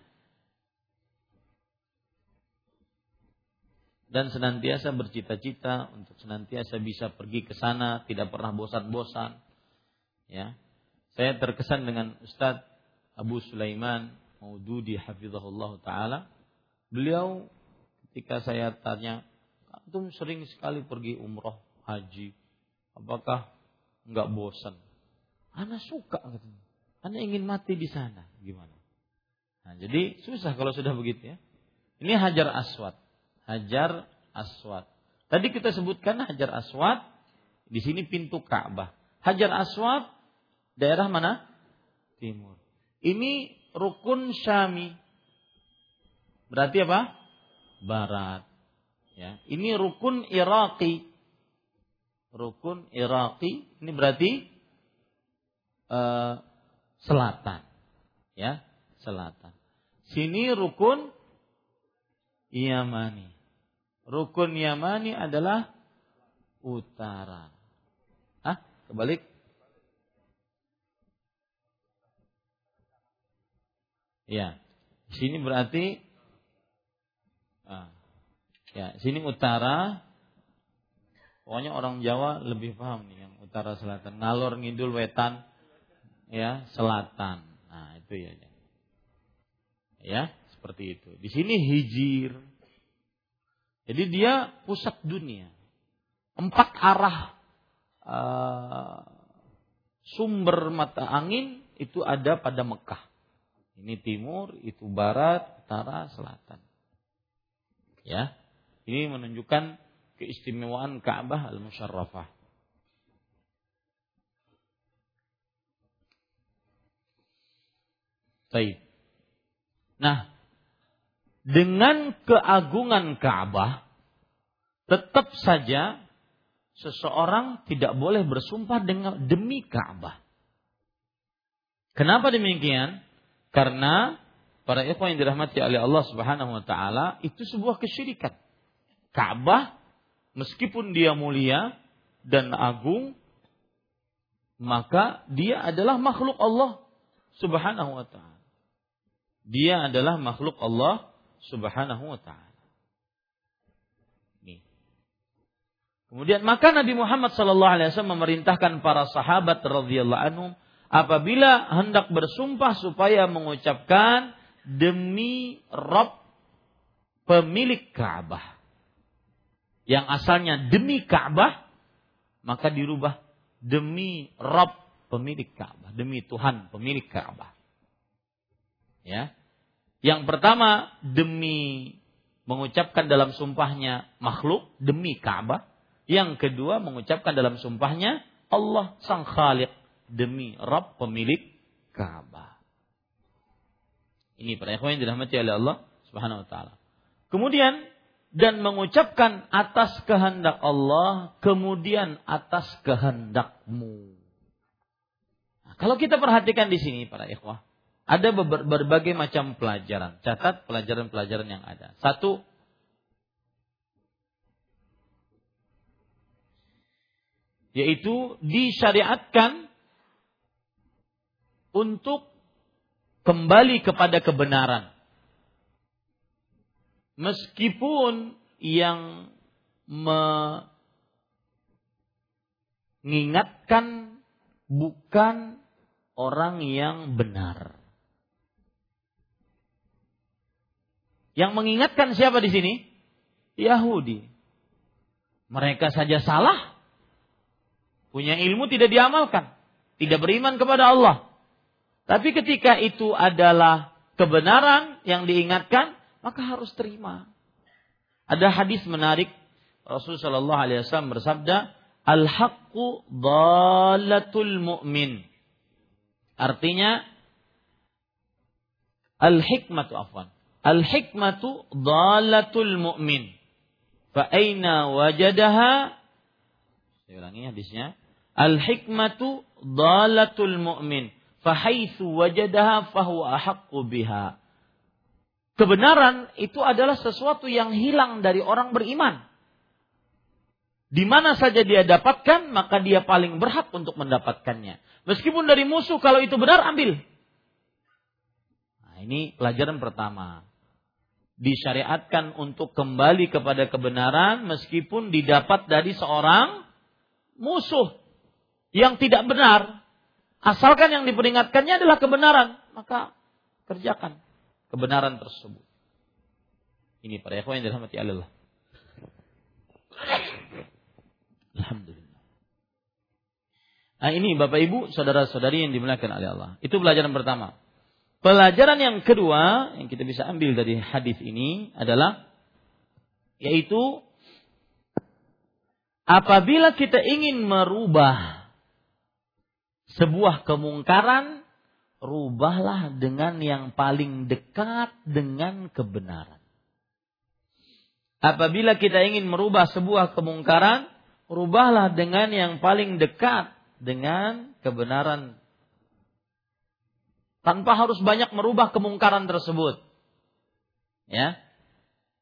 dan senantiasa bercita-cita untuk senantiasa bisa pergi ke sana, tidak pernah bosan-bosan. Ya. Saya terkesan dengan Ustadz Abu Sulaiman Maududi hafizahullah taala. Beliau ketika saya tanya, "Antum sering sekali pergi umroh, haji. Apakah enggak bosan?" Anak suka katanya. Anak ingin mati di sana. Gimana? Nah, jadi susah kalau sudah begitu ya. Ini Hajar Aswad. Hajar Aswad. Tadi kita sebutkan Hajar Aswad, di sini pintu Ka'bah. Hajar Aswad daerah mana? Timur. Ini rukun Syami. Berarti apa? Barat. Ya, ini rukun Iraki. Rukun Iraki ini berarti uh, selatan. Ya, selatan. Sini rukun Yamani. Rukun Yamani adalah utara. Ah, kebalik. Ya, sini berarti ah, ya sini utara. Pokoknya orang Jawa lebih paham nih yang utara selatan, ngalor ngidul wetan, ya selatan. Nah itu ya, ya seperti itu. Di sini hijir, jadi dia pusat dunia. Empat arah uh, sumber mata angin itu ada pada Mekah. Ini timur, itu barat, utara, selatan. Ya. Ini menunjukkan keistimewaan Ka'bah Al-Musyarrafah. Baik. Nah, dengan keagungan Ka'bah, tetap saja seseorang tidak boleh bersumpah dengan demi Ka'bah. Kenapa demikian? Karena para ikhwan yang dirahmati oleh Allah Subhanahu wa taala itu sebuah kesyirikan. Ka'bah meskipun dia mulia dan agung maka dia adalah makhluk Allah Subhanahu wa taala. Dia adalah makhluk Allah Subhanahu wa taala. Kemudian maka Nabi Muhammad sallallahu alaihi wasallam memerintahkan para sahabat radhiyallahu anhum apabila hendak bersumpah supaya mengucapkan demi Rob pemilik Ka'bah. Yang asalnya demi Ka'bah maka dirubah demi Rob pemilik Ka'bah, demi Tuhan pemilik Ka'bah. Ya. Yang pertama demi mengucapkan dalam sumpahnya makhluk demi Ka'bah. Yang kedua mengucapkan dalam sumpahnya Allah sang Khaliq demi Rabb pemilik Ka'bah. Ini para ikhwan yang dirahmati oleh Allah Subhanahu wa taala. Kemudian dan mengucapkan atas kehendak Allah, kemudian atas kehendakmu. Nah, kalau kita perhatikan di sini para ikhwah, ada berbagai macam pelajaran. Catat pelajaran-pelajaran yang ada. Satu, yaitu disyariatkan untuk kembali kepada kebenaran. Meskipun yang mengingatkan bukan orang yang benar. Yang mengingatkan siapa di sini? Yahudi. Mereka saja salah. Punya ilmu tidak diamalkan. Tidak beriman kepada Allah. Tapi ketika itu adalah kebenaran yang diingatkan, maka harus terima. Ada hadis menarik Rasulullah Shallallahu Alaihi Wasallam bersabda, al haqqu dalatul mu'min. Artinya al hikmatu afwan. Al hikmatu dalatul mu'min. Fa aina wajadaha Saya ulangi hadisnya. Al hikmatu dalatul mu'min. Fa haitsu wajadaha fahuwa ahaqqu biha. Kebenaran itu adalah sesuatu yang hilang dari orang beriman. Di mana saja dia dapatkan, maka dia paling berhak untuk mendapatkannya. Meskipun dari musuh, kalau itu benar, ambil. Nah, ini pelajaran pertama. Disyariatkan untuk kembali kepada kebenaran meskipun didapat dari seorang musuh yang tidak benar. Asalkan yang diperingatkannya adalah kebenaran, maka kerjakan kebenaran tersebut. Ini para ikhwan yang dirahmati Allah. Alhamdulillah. Nah ini Bapak Ibu, saudara-saudari yang dimuliakan oleh Allah. Itu pelajaran pertama. Pelajaran yang kedua yang kita bisa ambil dari hadis ini adalah yaitu apabila kita ingin merubah sebuah kemungkaran, rubahlah dengan yang paling dekat dengan kebenaran. Apabila kita ingin merubah sebuah kemungkaran, rubahlah dengan yang paling dekat dengan kebenaran. Tanpa harus banyak merubah kemungkaran tersebut. Ya.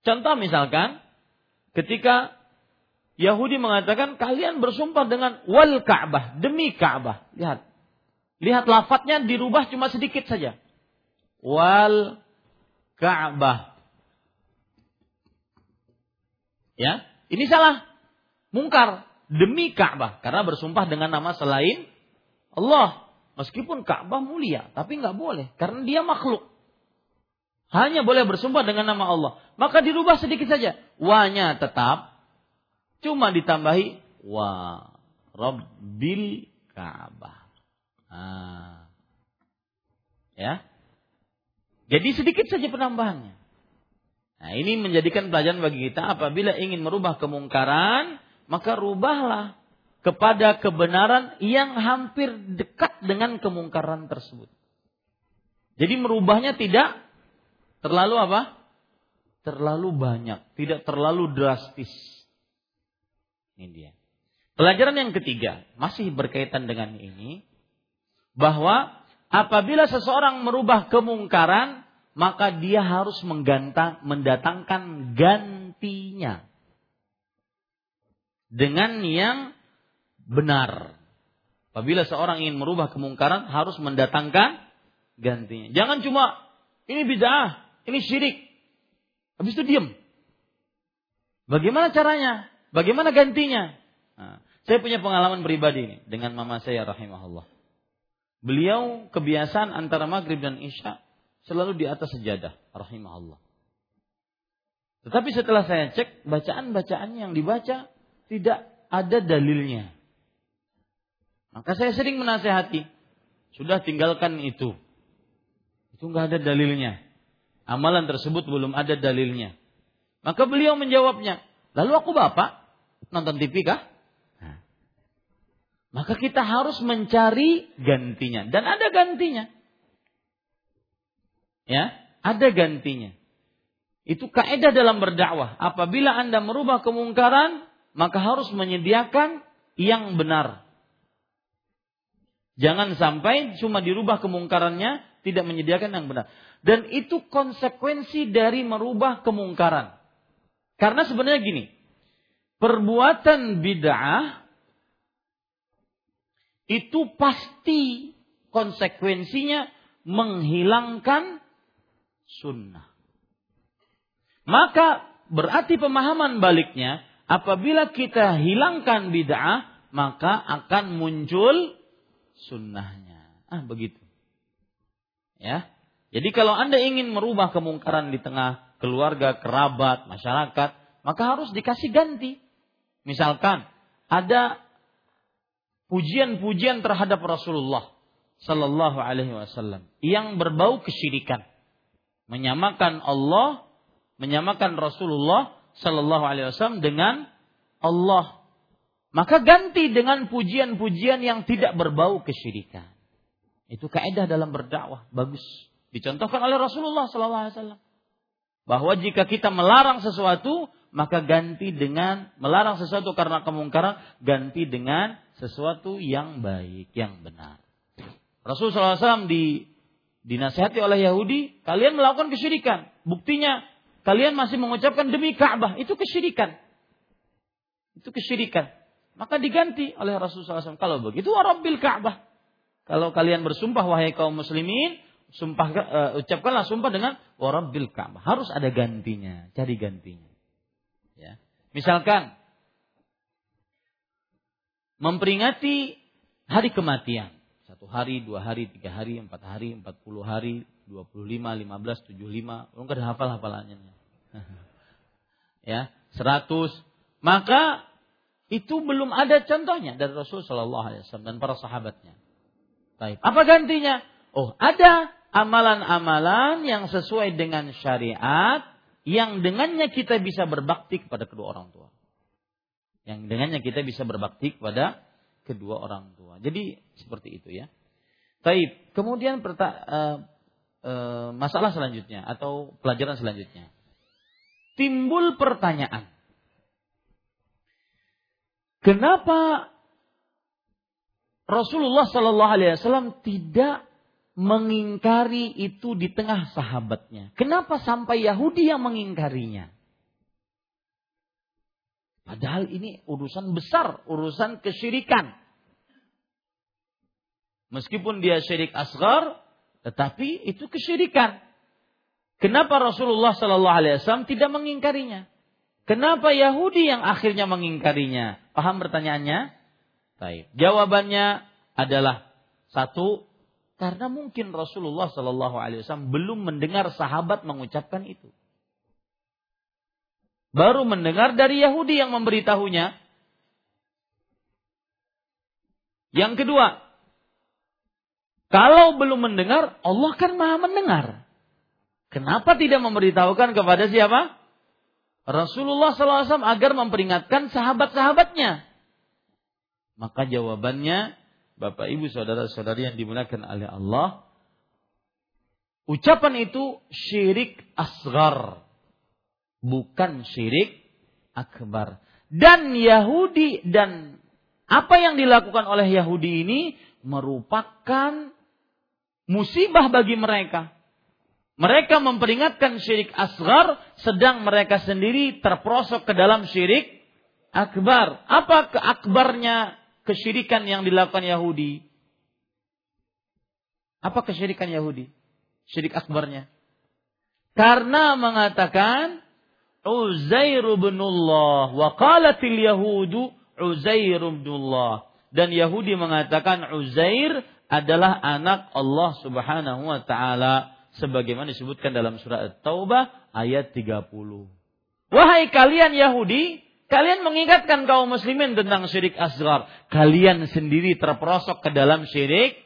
Contoh misalkan ketika Yahudi mengatakan kalian bersumpah dengan wal Ka'bah, demi Ka'bah. Lihat. Lihat lafadznya dirubah cuma sedikit saja. Wal Ka'bah. Ya, ini salah mungkar demi Ka'bah karena bersumpah dengan nama selain Allah. Meskipun Ka'bah mulia, tapi nggak boleh karena dia makhluk. Hanya boleh bersumpah dengan nama Allah. Maka dirubah sedikit saja. Wanya tetap cuma ditambahi wa Rabbil Ka'bah. Ah. Ya. Jadi sedikit saja penambahannya. Nah, ini menjadikan pelajaran bagi kita apabila ingin merubah kemungkaran, maka rubahlah kepada kebenaran yang hampir dekat dengan kemungkaran tersebut. Jadi merubahnya tidak terlalu apa? Terlalu banyak, tidak terlalu drastis. Ini dia. Pelajaran yang ketiga masih berkaitan dengan ini bahwa apabila seseorang merubah kemungkaran maka dia harus menggantang, mendatangkan gantinya dengan yang benar. Apabila seorang ingin merubah kemungkaran harus mendatangkan gantinya. Jangan cuma ini bid'ah, ini syirik. Habis itu diam. Bagaimana caranya? Bagaimana gantinya? Nah, saya punya pengalaman pribadi ini dengan mama saya rahimahullah. Beliau kebiasaan antara maghrib dan isya selalu di atas sejadah rahimahullah. Tetapi setelah saya cek bacaan-bacaan yang dibaca tidak ada dalilnya. Maka saya sering menasehati, sudah tinggalkan itu. Itu nggak ada dalilnya. Amalan tersebut belum ada dalilnya. Maka beliau menjawabnya, lalu aku bapak nonton TV kah? Nah. Maka kita harus mencari gantinya dan ada gantinya. Ya, ada gantinya. Itu kaidah dalam berdakwah. Apabila Anda merubah kemungkaran, maka harus menyediakan yang benar. Jangan sampai cuma dirubah kemungkarannya, tidak menyediakan yang benar. Dan itu konsekuensi dari merubah kemungkaran. Karena sebenarnya gini, perbuatan bid'ah itu pasti konsekuensinya menghilangkan sunnah. Maka berarti pemahaman baliknya Apabila kita hilangkan bid'ah, maka akan muncul sunnahnya. Ah, begitu. Ya. Jadi kalau Anda ingin merubah kemungkaran di tengah keluarga, kerabat, masyarakat, maka harus dikasih ganti. Misalkan ada pujian-pujian terhadap Rasulullah sallallahu alaihi wasallam yang berbau kesyirikan. Menyamakan Allah, menyamakan Rasulullah sallallahu alaihi wasallam dengan Allah. Maka ganti dengan pujian-pujian yang tidak berbau kesyirikan. Itu kaidah dalam berdakwah, bagus. Dicontohkan oleh Rasulullah sallallahu alaihi wasallam. Bahwa jika kita melarang sesuatu, maka ganti dengan melarang sesuatu karena kemungkaran, ganti dengan sesuatu yang baik, yang benar. Rasulullah SAW di dinasihati oleh Yahudi, kalian melakukan kesyirikan. Buktinya kalian masih mengucapkan demi Ka'bah, itu kesyirikan. Itu kesyirikan. Maka diganti oleh Rasulullah SAW. Kalau begitu, Rabbil Ka'bah. Kalau kalian bersumpah, wahai kaum muslimin, sumpah uh, ucapkanlah sumpah dengan warabbil Ka'bah. Harus ada gantinya, cari gantinya. Misalkan memperingati hari kematian. Satu hari, dua hari, tiga hari, empat hari, empat puluh hari, dua puluh lima, lima belas, tujuh lima. Enggak ada hafal hafalannya. ya, seratus. Maka itu belum ada contohnya dari Rasul Shallallahu Alaihi Wasallam dan para sahabatnya. Baik. Apa gantinya? Oh, ada amalan-amalan yang sesuai dengan syariat yang dengannya kita bisa berbakti kepada kedua orang tua. Yang dengannya kita bisa berbakti kepada kedua orang tua. Jadi seperti itu ya. Taib. Kemudian perta, uh, uh, masalah selanjutnya atau pelajaran selanjutnya. Timbul pertanyaan. Kenapa Rasulullah Shallallahu Alaihi Wasallam tidak mengingkari itu di tengah sahabatnya. Kenapa sampai Yahudi yang mengingkarinya? Padahal ini urusan besar, urusan kesyirikan. Meskipun dia syirik asgar, tetapi itu kesyirikan. Kenapa Rasulullah Shallallahu Alaihi Wasallam tidak mengingkarinya? Kenapa Yahudi yang akhirnya mengingkarinya? Paham pertanyaannya? Baik. Jawabannya adalah satu karena mungkin Rasulullah Shallallahu Alaihi Wasallam belum mendengar sahabat mengucapkan itu. Baru mendengar dari Yahudi yang memberitahunya. Yang kedua, kalau belum mendengar, Allah kan maha mendengar. Kenapa tidak memberitahukan kepada siapa? Rasulullah SAW agar memperingatkan sahabat-sahabatnya. Maka jawabannya Bapak Ibu saudara-saudari yang dimuliakan oleh Allah, ucapan itu syirik asgar, bukan syirik akbar. Dan Yahudi dan apa yang dilakukan oleh Yahudi ini merupakan musibah bagi mereka. Mereka memperingatkan syirik asgar, sedang mereka sendiri terprosok ke dalam syirik akbar. Apa keakbarnya kesyirikan yang dilakukan Yahudi. Apa kesyirikan Yahudi? Syirik akbarnya. Karena mengatakan Uzair bin Allah wa qalatil yahudu Uzair bin Allah dan Yahudi mengatakan Uzair adalah anak Allah Subhanahu wa taala sebagaimana disebutkan dalam surat At-Taubah ayat 30. Wahai kalian Yahudi, Kalian mengingatkan kaum muslimin tentang syirik asgar. Kalian sendiri terperosok ke dalam syirik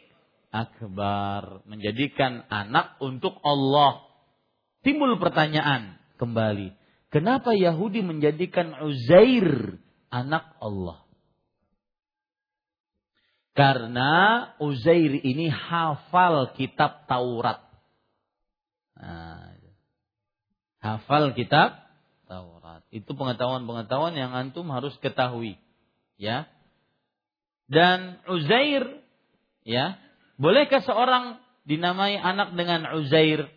akbar. Menjadikan anak untuk Allah. Timbul pertanyaan kembali. Kenapa Yahudi menjadikan Uzair anak Allah? Karena Uzair ini hafal kitab Taurat. Nah, hafal kitab itu pengetahuan-pengetahuan yang antum harus ketahui. Ya. Dan Uzair ya, bolehkah seorang dinamai anak dengan Uzair?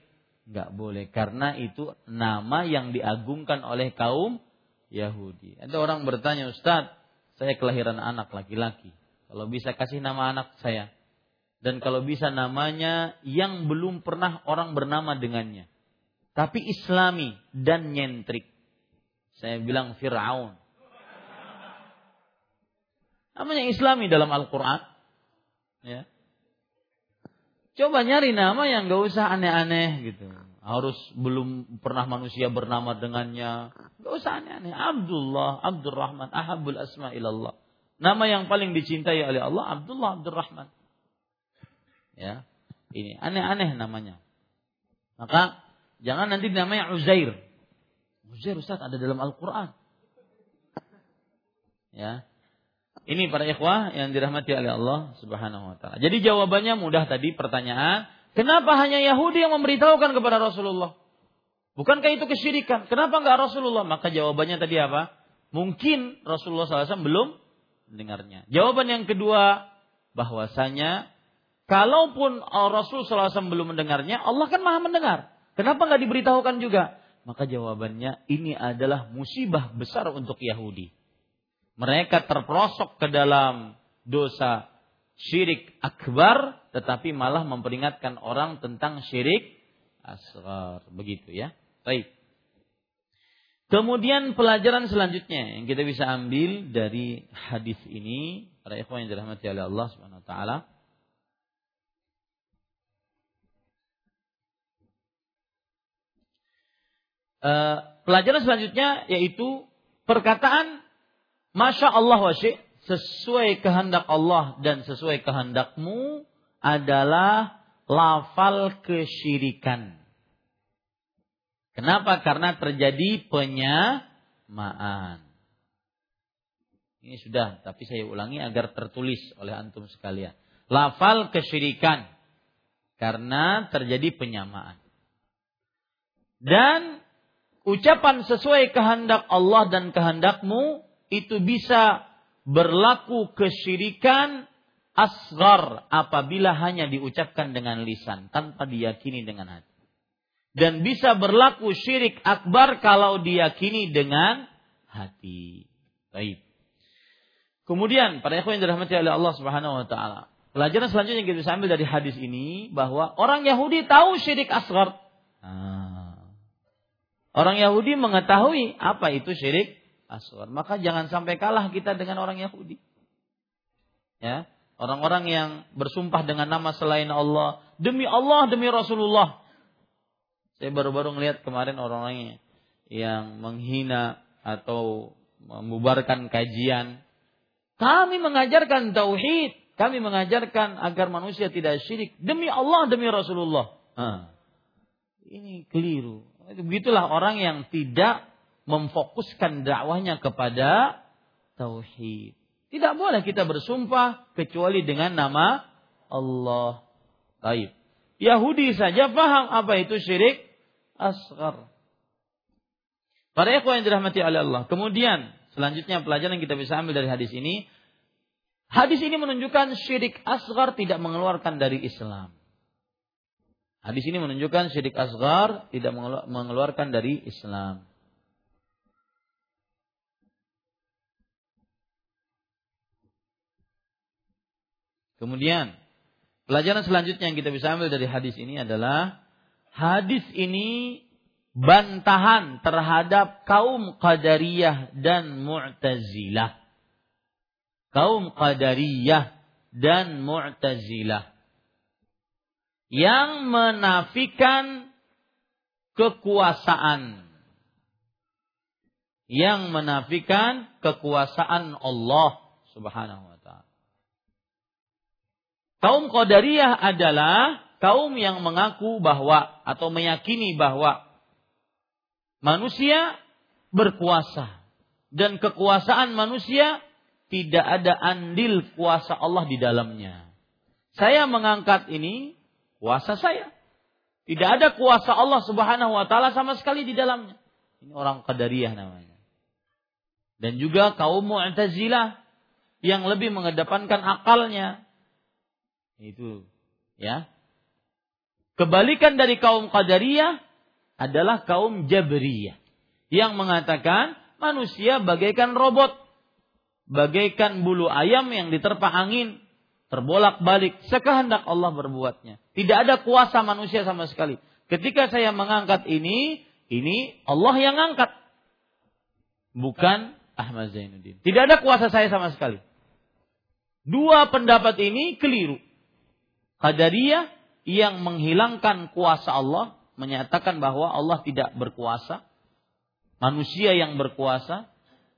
Enggak boleh karena itu nama yang diagungkan oleh kaum Yahudi. Ada orang bertanya, "Ustaz, saya kelahiran anak laki-laki. Kalau bisa kasih nama anak saya." Dan kalau bisa namanya yang belum pernah orang bernama dengannya. Tapi islami dan nyentrik. Saya bilang Fir'aun. Namanya Islami dalam Al-Quran. Ya. Coba nyari nama yang gak usah aneh-aneh gitu. Harus belum pernah manusia bernama dengannya. Gak usah aneh-aneh. Abdullah, Abdurrahman, Ahabul Asma ilallah. Nama yang paling dicintai oleh Allah Abdullah Abdurrahman. Ya. Ini aneh-aneh namanya. Maka jangan nanti namanya Uzair. Uzair Ustaz ada dalam Al-Qur'an. Ya. Ini para ikhwah yang dirahmati oleh Allah Subhanahu wa taala. Jadi jawabannya mudah tadi pertanyaan, kenapa hanya Yahudi yang memberitahukan kepada Rasulullah? Bukankah itu kesyirikan? Kenapa enggak Rasulullah? Maka jawabannya tadi apa? Mungkin Rasulullah SAW belum mendengarnya. Jawaban yang kedua, bahwasanya kalaupun Rasul SAW belum mendengarnya, Allah kan maha mendengar. Kenapa nggak diberitahukan juga? Maka jawabannya ini adalah musibah besar untuk Yahudi. Mereka terperosok ke dalam dosa syirik akbar tetapi malah memperingatkan orang tentang syirik asgar begitu ya. Baik. Kemudian pelajaran selanjutnya yang kita bisa ambil dari hadis ini. Para ikhwan yang dirahmati oleh Allah Subhanahu wa taala Uh, pelajaran selanjutnya yaitu perkataan Masya Allah wa sesuai kehendak Allah dan sesuai kehendakmu adalah lafal kesyirikan. Kenapa? Karena terjadi penyamaan. Ini sudah, tapi saya ulangi agar tertulis oleh antum sekalian. Lafal kesyirikan. Karena terjadi penyamaan. Dan ucapan sesuai kehendak Allah dan kehendakmu itu bisa berlaku kesyirikan asgar apabila hanya diucapkan dengan lisan tanpa diyakini dengan hati. Dan bisa berlaku syirik akbar kalau diyakini dengan hati. Baik. Kemudian pada ikhwan yang dirahmati oleh Allah Subhanahu wa taala. Pelajaran selanjutnya yang kita bisa ambil dari hadis ini bahwa orang Yahudi tahu syirik asgar. Nah. Orang Yahudi mengetahui apa itu syirik aswar. Maka jangan sampai kalah kita dengan orang Yahudi. Ya, orang-orang yang bersumpah dengan nama selain Allah, demi Allah, demi Rasulullah. Saya baru-baru ngelihat kemarin orang-orang yang menghina atau membubarkan kajian. Kami mengajarkan tauhid, kami mengajarkan agar manusia tidak syirik demi Allah, demi Rasulullah. Nah, ini keliru. Begitulah orang yang tidak memfokuskan dakwahnya kepada tauhid. Tidak boleh kita bersumpah kecuali dengan nama Allah. Baik. Yahudi saja paham apa itu syirik asgar. Para ikhwan yang dirahmati oleh Allah. Kemudian selanjutnya pelajaran yang kita bisa ambil dari hadis ini. Hadis ini menunjukkan syirik asgar tidak mengeluarkan dari Islam. Hadis ini menunjukkan syirik asgar tidak mengeluarkan dari Islam. Kemudian pelajaran selanjutnya yang kita bisa ambil dari hadis ini adalah hadis ini bantahan terhadap kaum Qadariyah dan Mu'tazilah. Kaum Qadariyah dan Mu'tazilah yang menafikan kekuasaan. Yang menafikan kekuasaan Allah Subhanahu wa Kaum Qadariyah adalah kaum yang mengaku bahwa atau meyakini bahwa manusia berkuasa. Dan kekuasaan manusia tidak ada andil kuasa Allah di dalamnya. Saya mengangkat ini kuasa saya. Tidak ada kuasa Allah Subhanahu wa taala sama sekali di dalamnya. Ini orang Qadariyah namanya. Dan juga kaum Mu'tazilah yang lebih mengedepankan akalnya itu ya. Kebalikan dari kaum Qadariyah adalah kaum Jabriyah yang mengatakan manusia bagaikan robot, bagaikan bulu ayam yang diterpa angin, terbolak-balik sekehendak Allah berbuatnya. Tidak ada kuasa manusia sama sekali. Ketika saya mengangkat ini, ini Allah yang angkat. Bukan Ahmad Zainuddin. Tidak ada kuasa saya sama sekali. Dua pendapat ini keliru. Qadariyah yang menghilangkan kuasa Allah, menyatakan bahwa Allah tidak berkuasa, manusia yang berkuasa,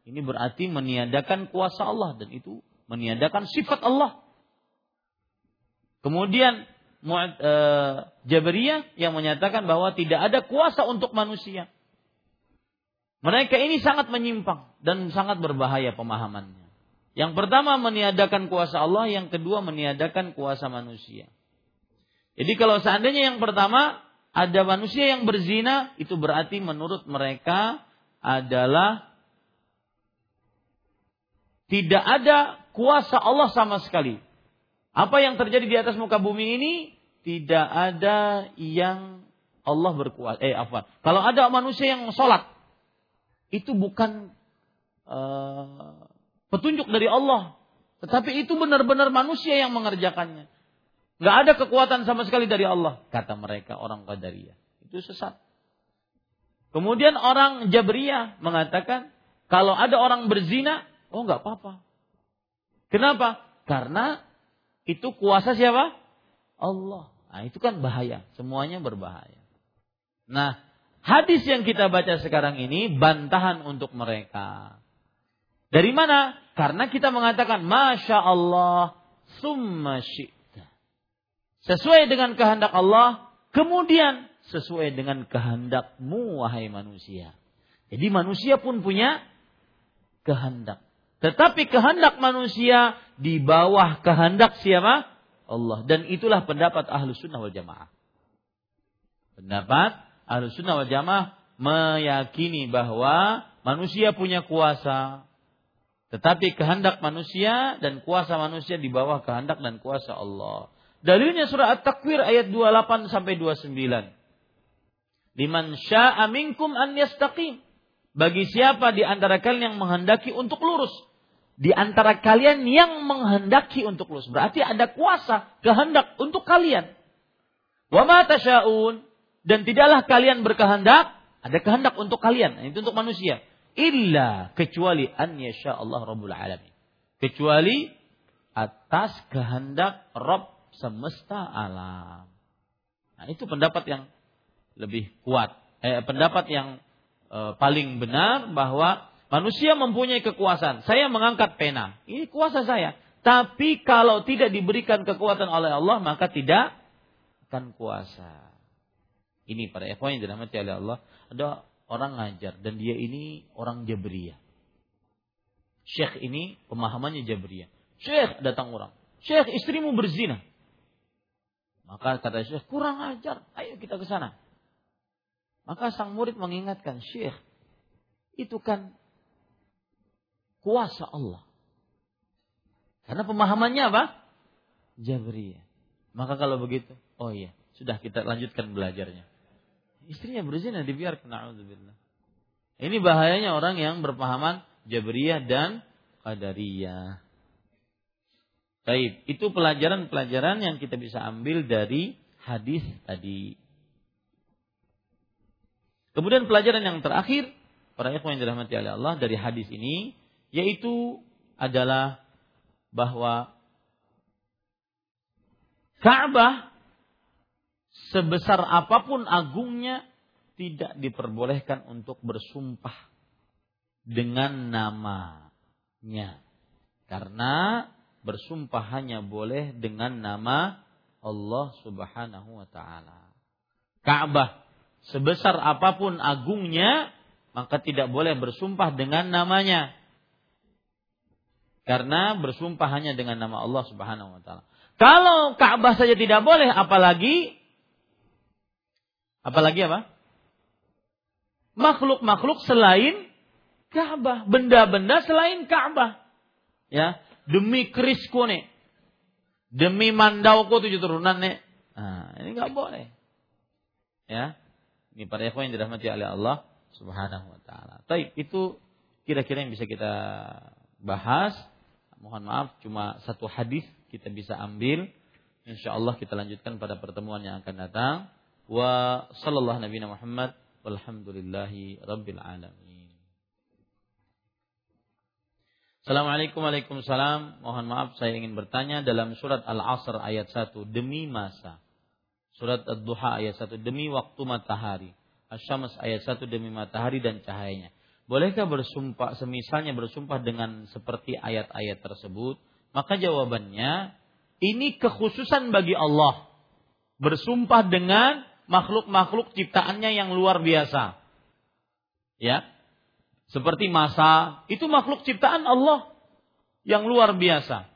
ini berarti meniadakan kuasa Allah dan itu meniadakan sifat Allah. Kemudian uh, Jabariyah yang menyatakan bahwa tidak ada kuasa untuk manusia. Mereka ini sangat menyimpang dan sangat berbahaya pemahamannya. Yang pertama meniadakan kuasa Allah, yang kedua meniadakan kuasa manusia. Jadi kalau seandainya yang pertama ada manusia yang berzina, itu berarti menurut mereka adalah tidak ada kuasa Allah sama sekali. Apa yang terjadi di atas muka bumi ini tidak ada yang Allah berkuasa. Eh apa? Kalau ada manusia yang sholat, itu bukan uh, petunjuk dari Allah, tetapi itu benar-benar manusia yang mengerjakannya. Gak ada kekuatan sama sekali dari Allah, kata mereka orang Qadariyah. Itu sesat. Kemudian orang Jabriyah mengatakan, kalau ada orang berzina, oh nggak apa-apa. Kenapa? Karena itu kuasa siapa? Allah. Nah, itu kan bahaya. Semuanya berbahaya. Nah, Hadis yang kita baca sekarang ini bantahan untuk mereka. Dari mana? Karena kita mengatakan Masya Allah summa syi'ta. Sesuai dengan kehendak Allah, kemudian sesuai dengan kehendakmu wahai manusia. Jadi manusia pun punya kehendak. Tetapi kehendak manusia di bawah kehendak siapa? Allah. Dan itulah pendapat ahlu sunnah wal jamaah. Pendapat Ahlus sunnah wal jamaah meyakini bahwa manusia punya kuasa. Tetapi kehendak manusia dan kuasa manusia di bawah kehendak dan kuasa Allah. Dalilnya surah At-Takwir ayat 28 sampai 29. Liman sya'a minkum an yastaqim. Bagi siapa di antara kalian yang menghendaki untuk lurus. Di antara kalian yang menghendaki untuk lurus. Berarti ada kuasa, kehendak untuk kalian. Wa ma dan tidaklah kalian berkehendak, ada kehendak untuk kalian, itu untuk manusia. Illa kecuali an yasha Allah Rabbul Alamin. Kecuali atas kehendak Rob semesta alam. Nah, itu pendapat yang lebih kuat. Eh, pendapat yang eh, paling benar bahwa manusia mempunyai kekuasaan. Saya mengangkat pena. Ini kuasa saya. Tapi kalau tidak diberikan kekuatan oleh Allah, maka tidak akan kuasa. Ini para ikhwan yang dirahmati oleh Allah, ada orang ngajar dan dia ini orang Jabriyah. Syekh ini pemahamannya Jabriyah. Syekh datang orang. Syekh istrimu berzina. Maka kata Syekh, kurang ajar. Ayo kita ke sana. Maka sang murid mengingatkan, Syekh, itu kan kuasa Allah. Karena pemahamannya apa? Jabriyah. Maka kalau begitu, oh iya, sudah kita lanjutkan belajarnya istrinya berzina dibiarkan naudzubillah. Ini bahayanya orang yang berpahaman Jabriyah dan Qadariyah. Baik, itu pelajaran-pelajaran yang kita bisa ambil dari hadis tadi. Kemudian pelajaran yang terakhir para ikhwan yang dirahmati oleh Allah dari hadis ini yaitu adalah bahwa Ka'bah sebesar apa pun agungnya tidak diperbolehkan untuk bersumpah dengan namanya. Karena bersumpah hanya boleh dengan nama Allah Subhanahu wa taala. Ka'bah sebesar apa pun agungnya maka tidak boleh bersumpah dengan namanya. Karena bersumpah hanya dengan nama Allah Subhanahu wa taala. Kalau Ka'bah saja tidak boleh apalagi Apalagi apa? Makhluk-makhluk selain Ka'bah, benda-benda selain Ka'bah. Ya, demi kris nih. Demi mandauku tujuh turunan nih. Nah, ini nggak boleh. Ya. Ini para ikhwan yang dirahmati oleh Allah Subhanahu wa taala. Baik, itu kira-kira yang bisa kita bahas. Mohon maaf cuma satu hadis kita bisa ambil. Insya Allah kita lanjutkan pada pertemuan yang akan datang wa sallallahu nabi Muhammad walhamdulillahi rabbil alamin. Assalamualaikum Waalaikumsalam. Mohon maaf saya ingin bertanya dalam surat Al-Asr ayat 1 demi masa. Surat Ad-Duha ayat 1 demi waktu matahari. Asyams ayat 1 demi matahari dan cahayanya. Bolehkah bersumpah semisalnya bersumpah dengan seperti ayat-ayat tersebut? Maka jawabannya ini kekhususan bagi Allah. Bersumpah dengan makhluk-makhluk ciptaannya yang luar biasa. Ya. Seperti masa, itu makhluk ciptaan Allah yang luar biasa.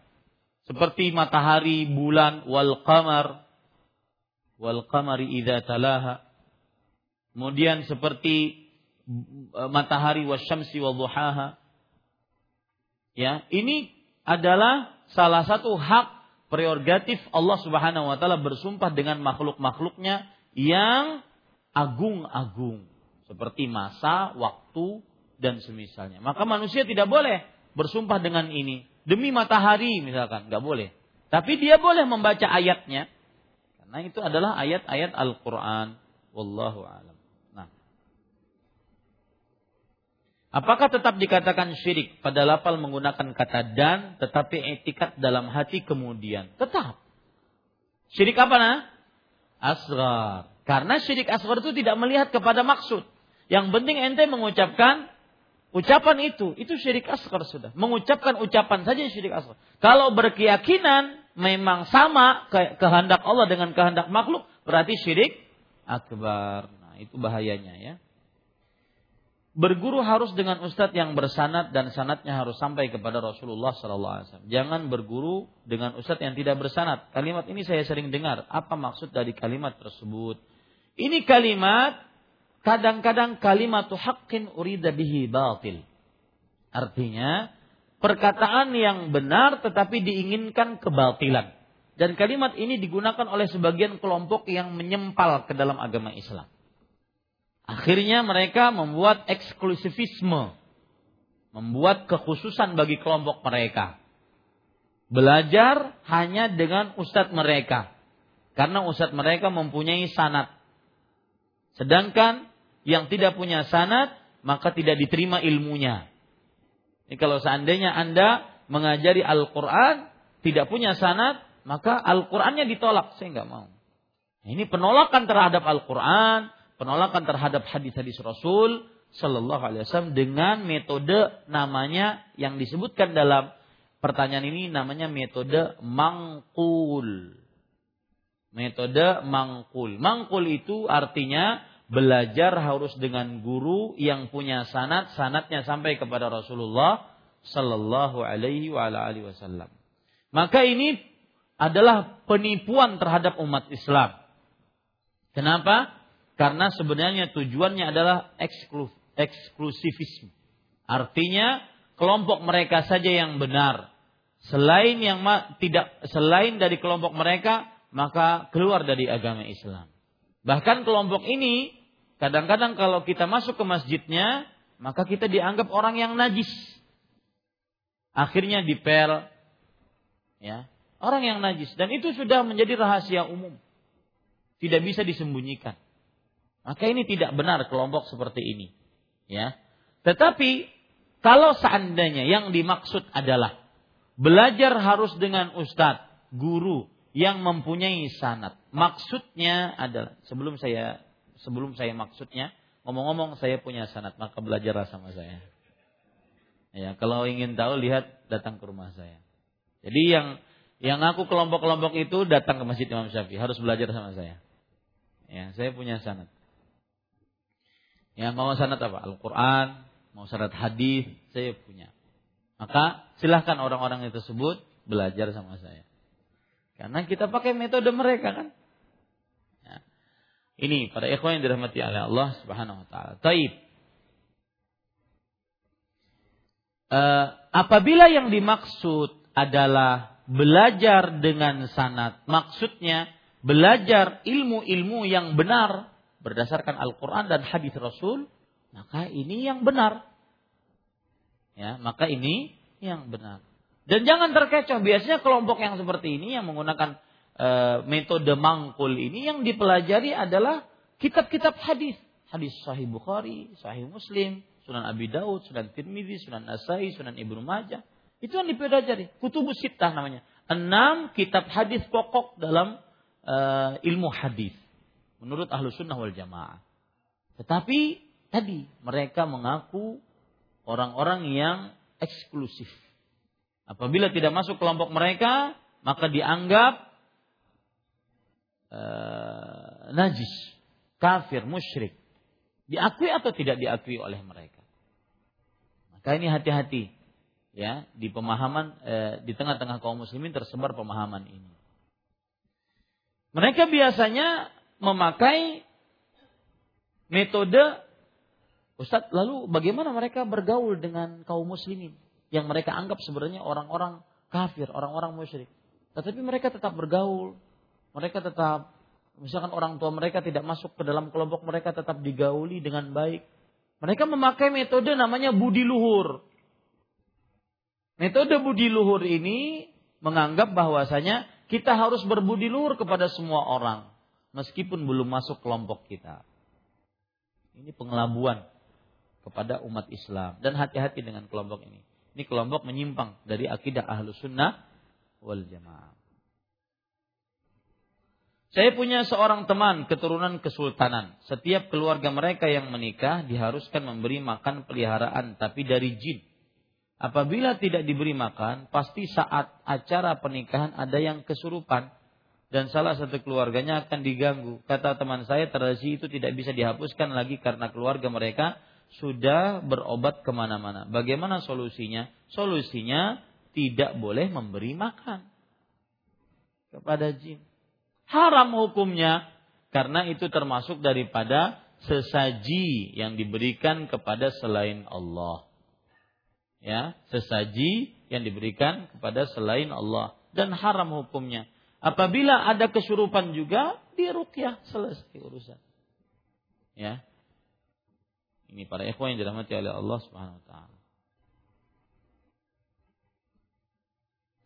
Seperti matahari, bulan, wal qamar, wal qamari idza talaha. Kemudian seperti matahari wasyamsi wa duhaha. Ya, ini adalah salah satu hak prerogatif Allah Subhanahu wa taala bersumpah dengan makhluk-makhluknya yang agung-agung seperti masa, waktu dan semisalnya. Maka manusia tidak boleh bersumpah dengan ini demi matahari misalkan, nggak boleh. Tapi dia boleh membaca ayatnya karena itu adalah ayat-ayat Al-Qur'an. Wallahu a'lam. Nah. Apakah tetap dikatakan syirik pada lapal menggunakan kata dan tetapi etikat dalam hati kemudian? Tetap. Syirik apa nah? Asgar. Karena syirik asgar itu tidak melihat kepada maksud. Yang penting ente mengucapkan ucapan itu. Itu syirik asgar sudah. Mengucapkan ucapan saja syirik asgar. Kalau berkeyakinan memang sama kehendak Allah dengan kehendak makhluk. Berarti syirik akbar. Nah itu bahayanya ya. Berguru harus dengan ustadz yang bersanat dan sanatnya harus sampai kepada Rasulullah SAW. Jangan berguru dengan ustadz yang tidak bersanat. Kalimat ini saya sering dengar. Apa maksud dari kalimat tersebut? Ini kalimat kadang-kadang kalimat haqqin urida bihi batil. Artinya, perkataan yang benar tetapi diinginkan kebatilan. Dan kalimat ini digunakan oleh sebagian kelompok yang menyempal ke dalam agama Islam. Akhirnya mereka membuat eksklusivisme. Membuat kekhususan bagi kelompok mereka. Belajar hanya dengan ustadz mereka. Karena ustadz mereka mempunyai sanat. Sedangkan yang tidak punya sanat maka tidak diterima ilmunya. Ini kalau seandainya Anda mengajari Al-Quran tidak punya sanat, maka Al-Qurannya ditolak. Saya nggak mau. Ini penolakan terhadap Al-Quran, penolakan terhadap hadis-hadis Rasul Sallallahu Alaihi Wasallam dengan metode namanya yang disebutkan dalam pertanyaan ini namanya metode mangkul. Metode mangkul. Mangkul itu artinya belajar harus dengan guru yang punya sanat, sanatnya sampai kepada Rasulullah Sallallahu Alaihi Wasallam. Maka ini adalah penipuan terhadap umat Islam. Kenapa? Karena sebenarnya tujuannya adalah eksklusifisme. Artinya kelompok mereka saja yang benar. Selain yang tidak selain dari kelompok mereka maka keluar dari agama Islam. Bahkan kelompok ini kadang-kadang kalau kita masuk ke masjidnya, maka kita dianggap orang yang najis. Akhirnya dipel ya, orang yang najis dan itu sudah menjadi rahasia umum. Tidak bisa disembunyikan. Maka ini tidak benar kelompok seperti ini. Ya. Tetapi kalau seandainya yang dimaksud adalah belajar harus dengan ustadz, guru, yang mempunyai sanat. Maksudnya adalah sebelum saya sebelum saya maksudnya ngomong-ngomong saya punya sanat maka belajarlah sama saya. Ya, kalau ingin tahu lihat datang ke rumah saya. Jadi yang yang aku kelompok-kelompok itu datang ke Masjid Imam Syafi'i harus belajar sama saya. Ya, saya punya sanat. Ya, mau sanat apa? Al-Qur'an, mau sanat hadis, saya punya. Maka silahkan orang-orang itu tersebut belajar sama saya. Karena kita pakai metode mereka kan. Ya. Ini pada ikhwan yang dirahmati oleh Allah Subhanahu wa taala. Taib. Uh, apabila yang dimaksud adalah belajar dengan sanat, maksudnya belajar ilmu-ilmu yang benar berdasarkan Al-Qur'an dan hadis Rasul, maka ini yang benar. Ya, maka ini yang benar. Dan jangan terkecoh. Biasanya kelompok yang seperti ini yang menggunakan e, metode mangkul ini yang dipelajari adalah kitab-kitab hadis. Hadis Sahih Bukhari, Sahih Muslim, Sunan Abi Daud, Sunan Tirmidzi, Sunan Nasai, Sunan Ibnu Majah. Itu yang dipelajari. Kutubus Sittah namanya. Enam kitab hadis pokok dalam uh, ilmu hadis menurut ahlu sunnah wal jamaah. Tetapi tadi mereka mengaku orang-orang yang eksklusif. Apabila tidak masuk kelompok mereka, maka dianggap uh, najis, kafir, musyrik. Diakui atau tidak diakui oleh mereka. Maka ini hati-hati ya di pemahaman eh, di tengah-tengah kaum muslimin tersebar pemahaman ini. Mereka biasanya memakai metode Ustadz, lalu bagaimana mereka bergaul dengan kaum muslimin yang mereka anggap sebenarnya orang-orang kafir, orang-orang musyrik. Tetapi mereka tetap bergaul, mereka tetap misalkan orang tua mereka tidak masuk ke dalam kelompok mereka tetap digauli dengan baik. Mereka memakai metode namanya budi luhur. Metode budi luhur ini menganggap bahwasanya kita harus berbudi luhur kepada semua orang meskipun belum masuk kelompok kita. Ini pengelabuan kepada umat Islam dan hati-hati dengan kelompok ini. Ini kelompok menyimpang dari akidah ahlu sunnah wal jamaah. Saya punya seorang teman keturunan kesultanan. Setiap keluarga mereka yang menikah diharuskan memberi makan peliharaan tapi dari jin. Apabila tidak diberi makan, pasti saat acara pernikahan ada yang kesurupan dan salah satu keluarganya akan diganggu. Kata teman saya, tradisi itu tidak bisa dihapuskan lagi karena keluarga mereka sudah berobat ke mana-mana. Bagaimana solusinya? Solusinya tidak boleh memberi makan kepada jin. Haram hukumnya karena itu termasuk daripada sesaji yang diberikan kepada selain Allah ya sesaji yang diberikan kepada selain Allah dan haram hukumnya. Apabila ada kesurupan juga dirukyah selesai urusan. Ya. Ini para ikhwan yang dirahmati oleh Allah Subhanahu wa taala.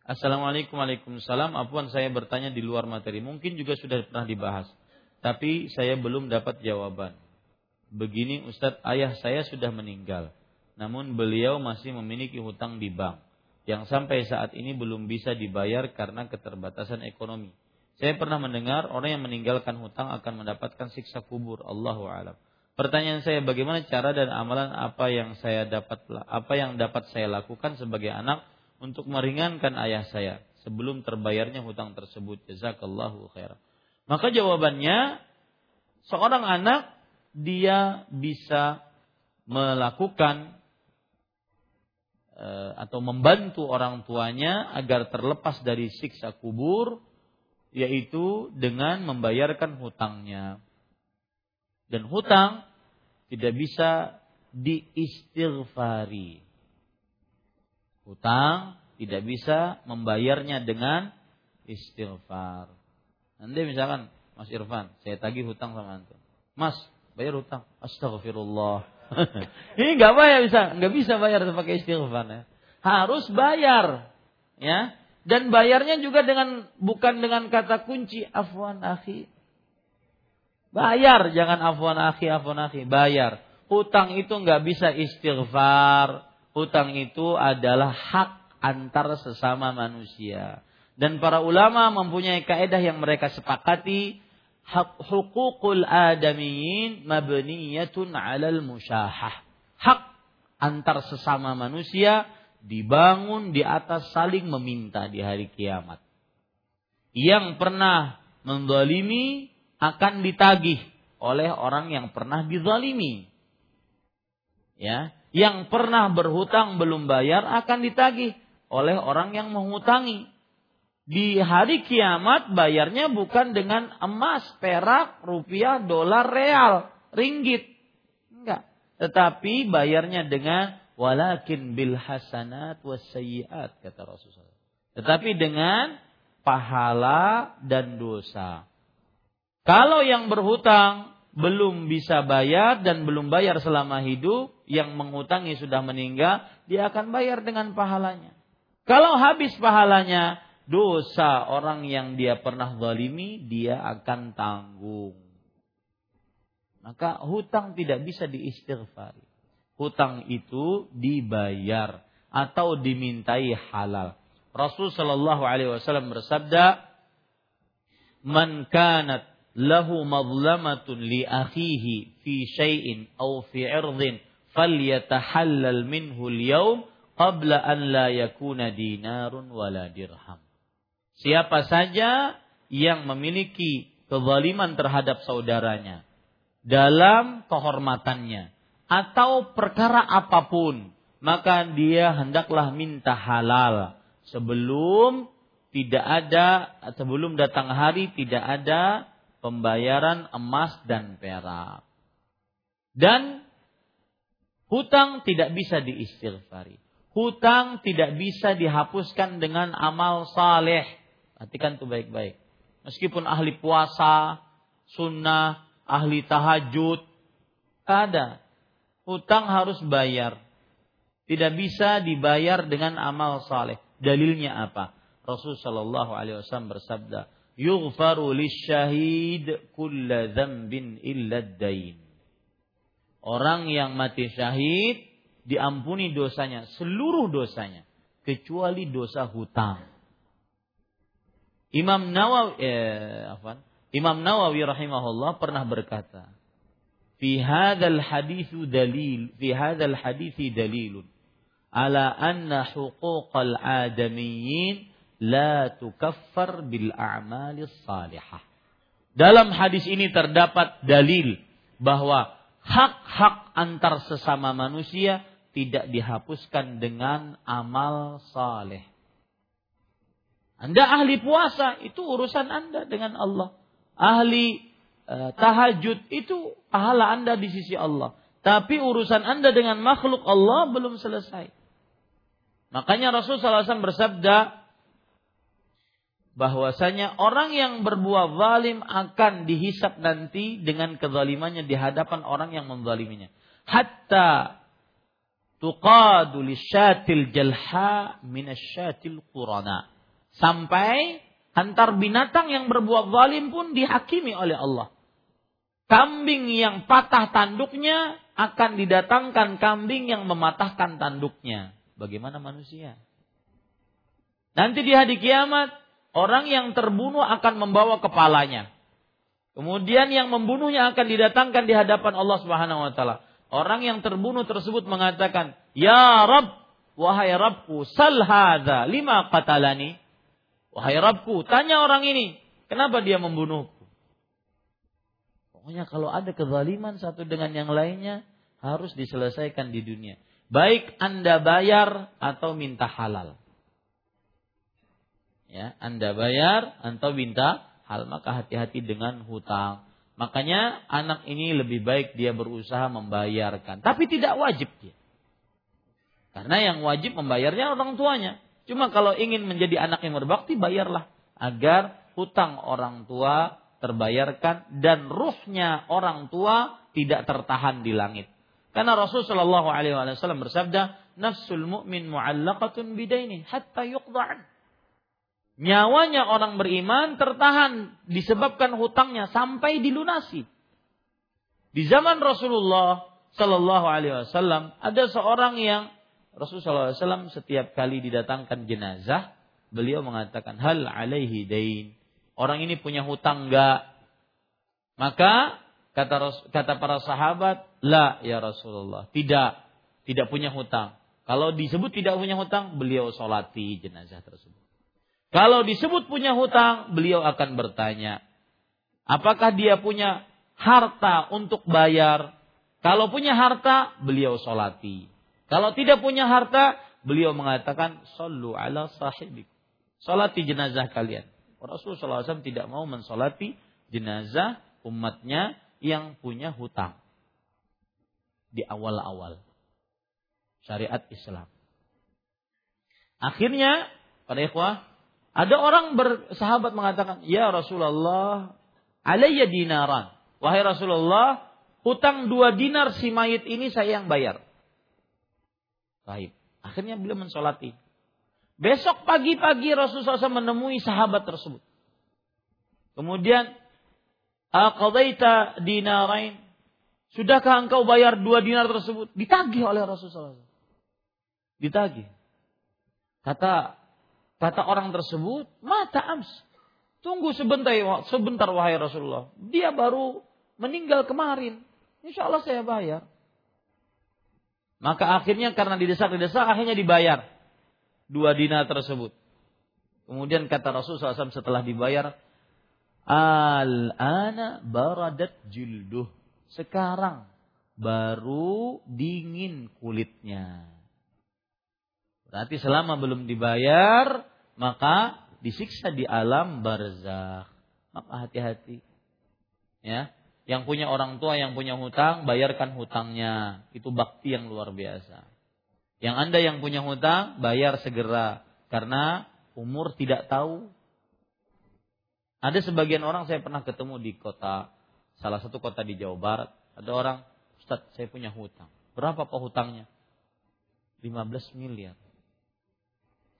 Assalamualaikum Waalaikumsalam. Apuan saya bertanya di luar materi. Mungkin juga sudah pernah dibahas. Tapi saya belum dapat jawaban. Begini Ustadz, ayah saya sudah meninggal namun beliau masih memiliki hutang di bank yang sampai saat ini belum bisa dibayar karena keterbatasan ekonomi. Saya pernah mendengar orang yang meninggalkan hutang akan mendapatkan siksa kubur. Allahu alam. Pertanyaan saya bagaimana cara dan amalan apa yang saya dapat apa yang dapat saya lakukan sebagai anak untuk meringankan ayah saya sebelum terbayarnya hutang tersebut. Jazakallahu khairan. Maka jawabannya seorang anak dia bisa melakukan atau membantu orang tuanya agar terlepas dari siksa kubur yaitu dengan membayarkan hutangnya. Dan hutang tidak bisa diistighfari. Hutang tidak bisa membayarnya dengan istighfar. Nanti misalkan Mas Irfan, saya tagih hutang sama antum. Mas, bayar hutang. Astagfirullah. Ini nggak bayar bisa, nggak bisa bayar pakai istighfar ya. Harus bayar, ya. Dan bayarnya juga dengan bukan dengan kata kunci afwan akhi. Bayar, jangan afwan akhi, afwan akhi, bayar. Hutang itu nggak bisa istighfar. Hutang itu adalah hak antar sesama manusia. Dan para ulama mempunyai kaedah yang mereka sepakati hukukul adamiyin mabniyatun 'alal musyahah. Hak antar sesama manusia dibangun di atas saling meminta di hari kiamat. Yang pernah mendolimi akan ditagih oleh orang yang pernah dizalimi. Ya, yang pernah berhutang belum bayar akan ditagih oleh orang yang menghutangi di hari kiamat bayarnya bukan dengan emas, perak, rupiah, dolar, real, ringgit. Enggak. Tetapi bayarnya dengan walakin bil hasanat was sayyiat kata Rasulullah. Tetapi dengan pahala dan dosa. Kalau yang berhutang belum bisa bayar dan belum bayar selama hidup, yang menghutangi sudah meninggal, dia akan bayar dengan pahalanya. Kalau habis pahalanya, dosa orang yang dia pernah zalimi dia akan tanggung. Maka hutang tidak bisa diistighfari. Hutang itu dibayar atau dimintai halal. Rasul Shallallahu Alaihi Wasallam bersabda, man kanat lahu madlamatun li akhihi fi syai'in aw fi 'irdin falyatahallal minhu al-yawm qabla an la yakuna dinarun wala dirham. Siapa saja yang memiliki kezaliman terhadap saudaranya dalam kehormatannya atau perkara apa pun, maka dia hendaklah minta halal sebelum tidak ada sebelum datang hari tidak ada pembayaran emas dan perak. Dan hutang tidak bisa diistighfari. Hutang tidak bisa dihapuskan dengan amal saleh. Perhatikan itu baik-baik. Meskipun ahli puasa, sunnah, ahli tahajud, ada. Hutang harus bayar. Tidak bisa dibayar dengan amal saleh. Dalilnya apa? Rasul Shallallahu Alaihi Wasallam bersabda, "Yughfaru lisyahid kulla dzambin illa dain." Orang yang mati syahid diampuni dosanya, seluruh dosanya, kecuali dosa hutang. Imam Nawawi eh, apa? Imam Nawawi rahimahullah pernah berkata, "Fi hadzal haditsu dalil, fi hadzal hadithi dalilun ala anna huquqal adamiyyin la tukaffar bil a'malis salihah. Dalam hadis ini terdapat dalil bahwa hak-hak antar sesama manusia tidak dihapuskan dengan amal saleh. Anda ahli puasa itu urusan Anda dengan Allah. Ahli uh, tahajud itu pahala Anda di sisi Allah. Tapi urusan Anda dengan makhluk Allah belum selesai. Makanya Rasulullah SAW bersabda, bahwasanya orang yang berbuat zalim akan dihisap nanti dengan kezalimannya di hadapan orang yang menzaliminya. Hatta tuqadu lisyatil jalha minasyatil qurana. Sampai antar binatang yang berbuat zalim pun dihakimi oleh Allah. Kambing yang patah tanduknya akan didatangkan kambing yang mematahkan tanduknya. Bagaimana manusia? Nanti di hari kiamat Orang yang terbunuh akan membawa kepalanya. Kemudian yang membunuhnya akan didatangkan di hadapan Allah Subhanahu wa taala. Orang yang terbunuh tersebut mengatakan, "Ya Rabb, wahai Rabbku, sal hadza lima qatalani?" Wahai Rabbku, tanya orang ini, kenapa dia membunuhku? Pokoknya kalau ada kezaliman satu dengan yang lainnya harus diselesaikan di dunia. Baik Anda bayar atau minta halal ya Anda bayar atau minta hal maka hati-hati dengan hutang. Makanya anak ini lebih baik dia berusaha membayarkan, tapi tidak wajib dia. Karena yang wajib membayarnya orang tuanya. Cuma kalau ingin menjadi anak yang berbakti bayarlah agar hutang orang tua terbayarkan dan ruhnya orang tua tidak tertahan di langit. Karena Rasul Shallallahu Alaihi Wasallam bersabda, nafsul mu'min mu'allaqatun bidaini hatta yuqda'an nyawanya orang beriman tertahan disebabkan hutangnya sampai dilunasi. Di zaman Rasulullah Shallallahu Alaihi Wasallam ada seorang yang Rasulullah SAW setiap kali didatangkan jenazah, beliau mengatakan hal alaihi dain. Orang ini punya hutang enggak? Maka kata kata para sahabat, la ya Rasulullah, tidak, tidak punya hutang. Kalau disebut tidak punya hutang, beliau solati jenazah tersebut. Kalau disebut punya hutang, beliau akan bertanya, apakah dia punya harta untuk bayar? Kalau punya harta, beliau solati. Kalau tidak punya harta, beliau mengatakan, Sallu ala sahibik. Solati jenazah kalian. Rasulullah SAW tidak mau mensolati jenazah umatnya yang punya hutang. Di awal-awal. Syariat Islam. Akhirnya, pada ikhwah, ada orang bersahabat mengatakan, "Ya Rasulullah, alayya dinaran." Wahai Rasulullah, hutang dua dinar si mayit ini saya yang bayar. Baik. Akhirnya beliau mensolati. Besok pagi-pagi Rasulullah SAW menemui sahabat tersebut. Kemudian, Aqadaita dinarain. Sudahkah engkau bayar dua dinar tersebut? Ditagih oleh Rasulullah SAW. Ditagih. Kata Kata orang tersebut, mata ams. Tunggu sebentar, sebentar wahai Rasulullah. Dia baru meninggal kemarin. Insya Allah saya bayar. Maka akhirnya karena didesak-desak akhirnya dibayar. Dua dinar tersebut. Kemudian kata Rasulullah SAW setelah dibayar, Al-ana baradat jilduh. Sekarang baru dingin kulitnya. Berarti selama belum dibayar, maka disiksa di alam barzakh. Maka hati-hati. Ya, yang punya orang tua yang punya hutang, bayarkan hutangnya. Itu bakti yang luar biasa. Yang Anda yang punya hutang, bayar segera karena umur tidak tahu. Ada sebagian orang saya pernah ketemu di kota salah satu kota di Jawa Barat, ada orang, "Ustaz, saya punya hutang." Berapa pak hutangnya? 15 miliar.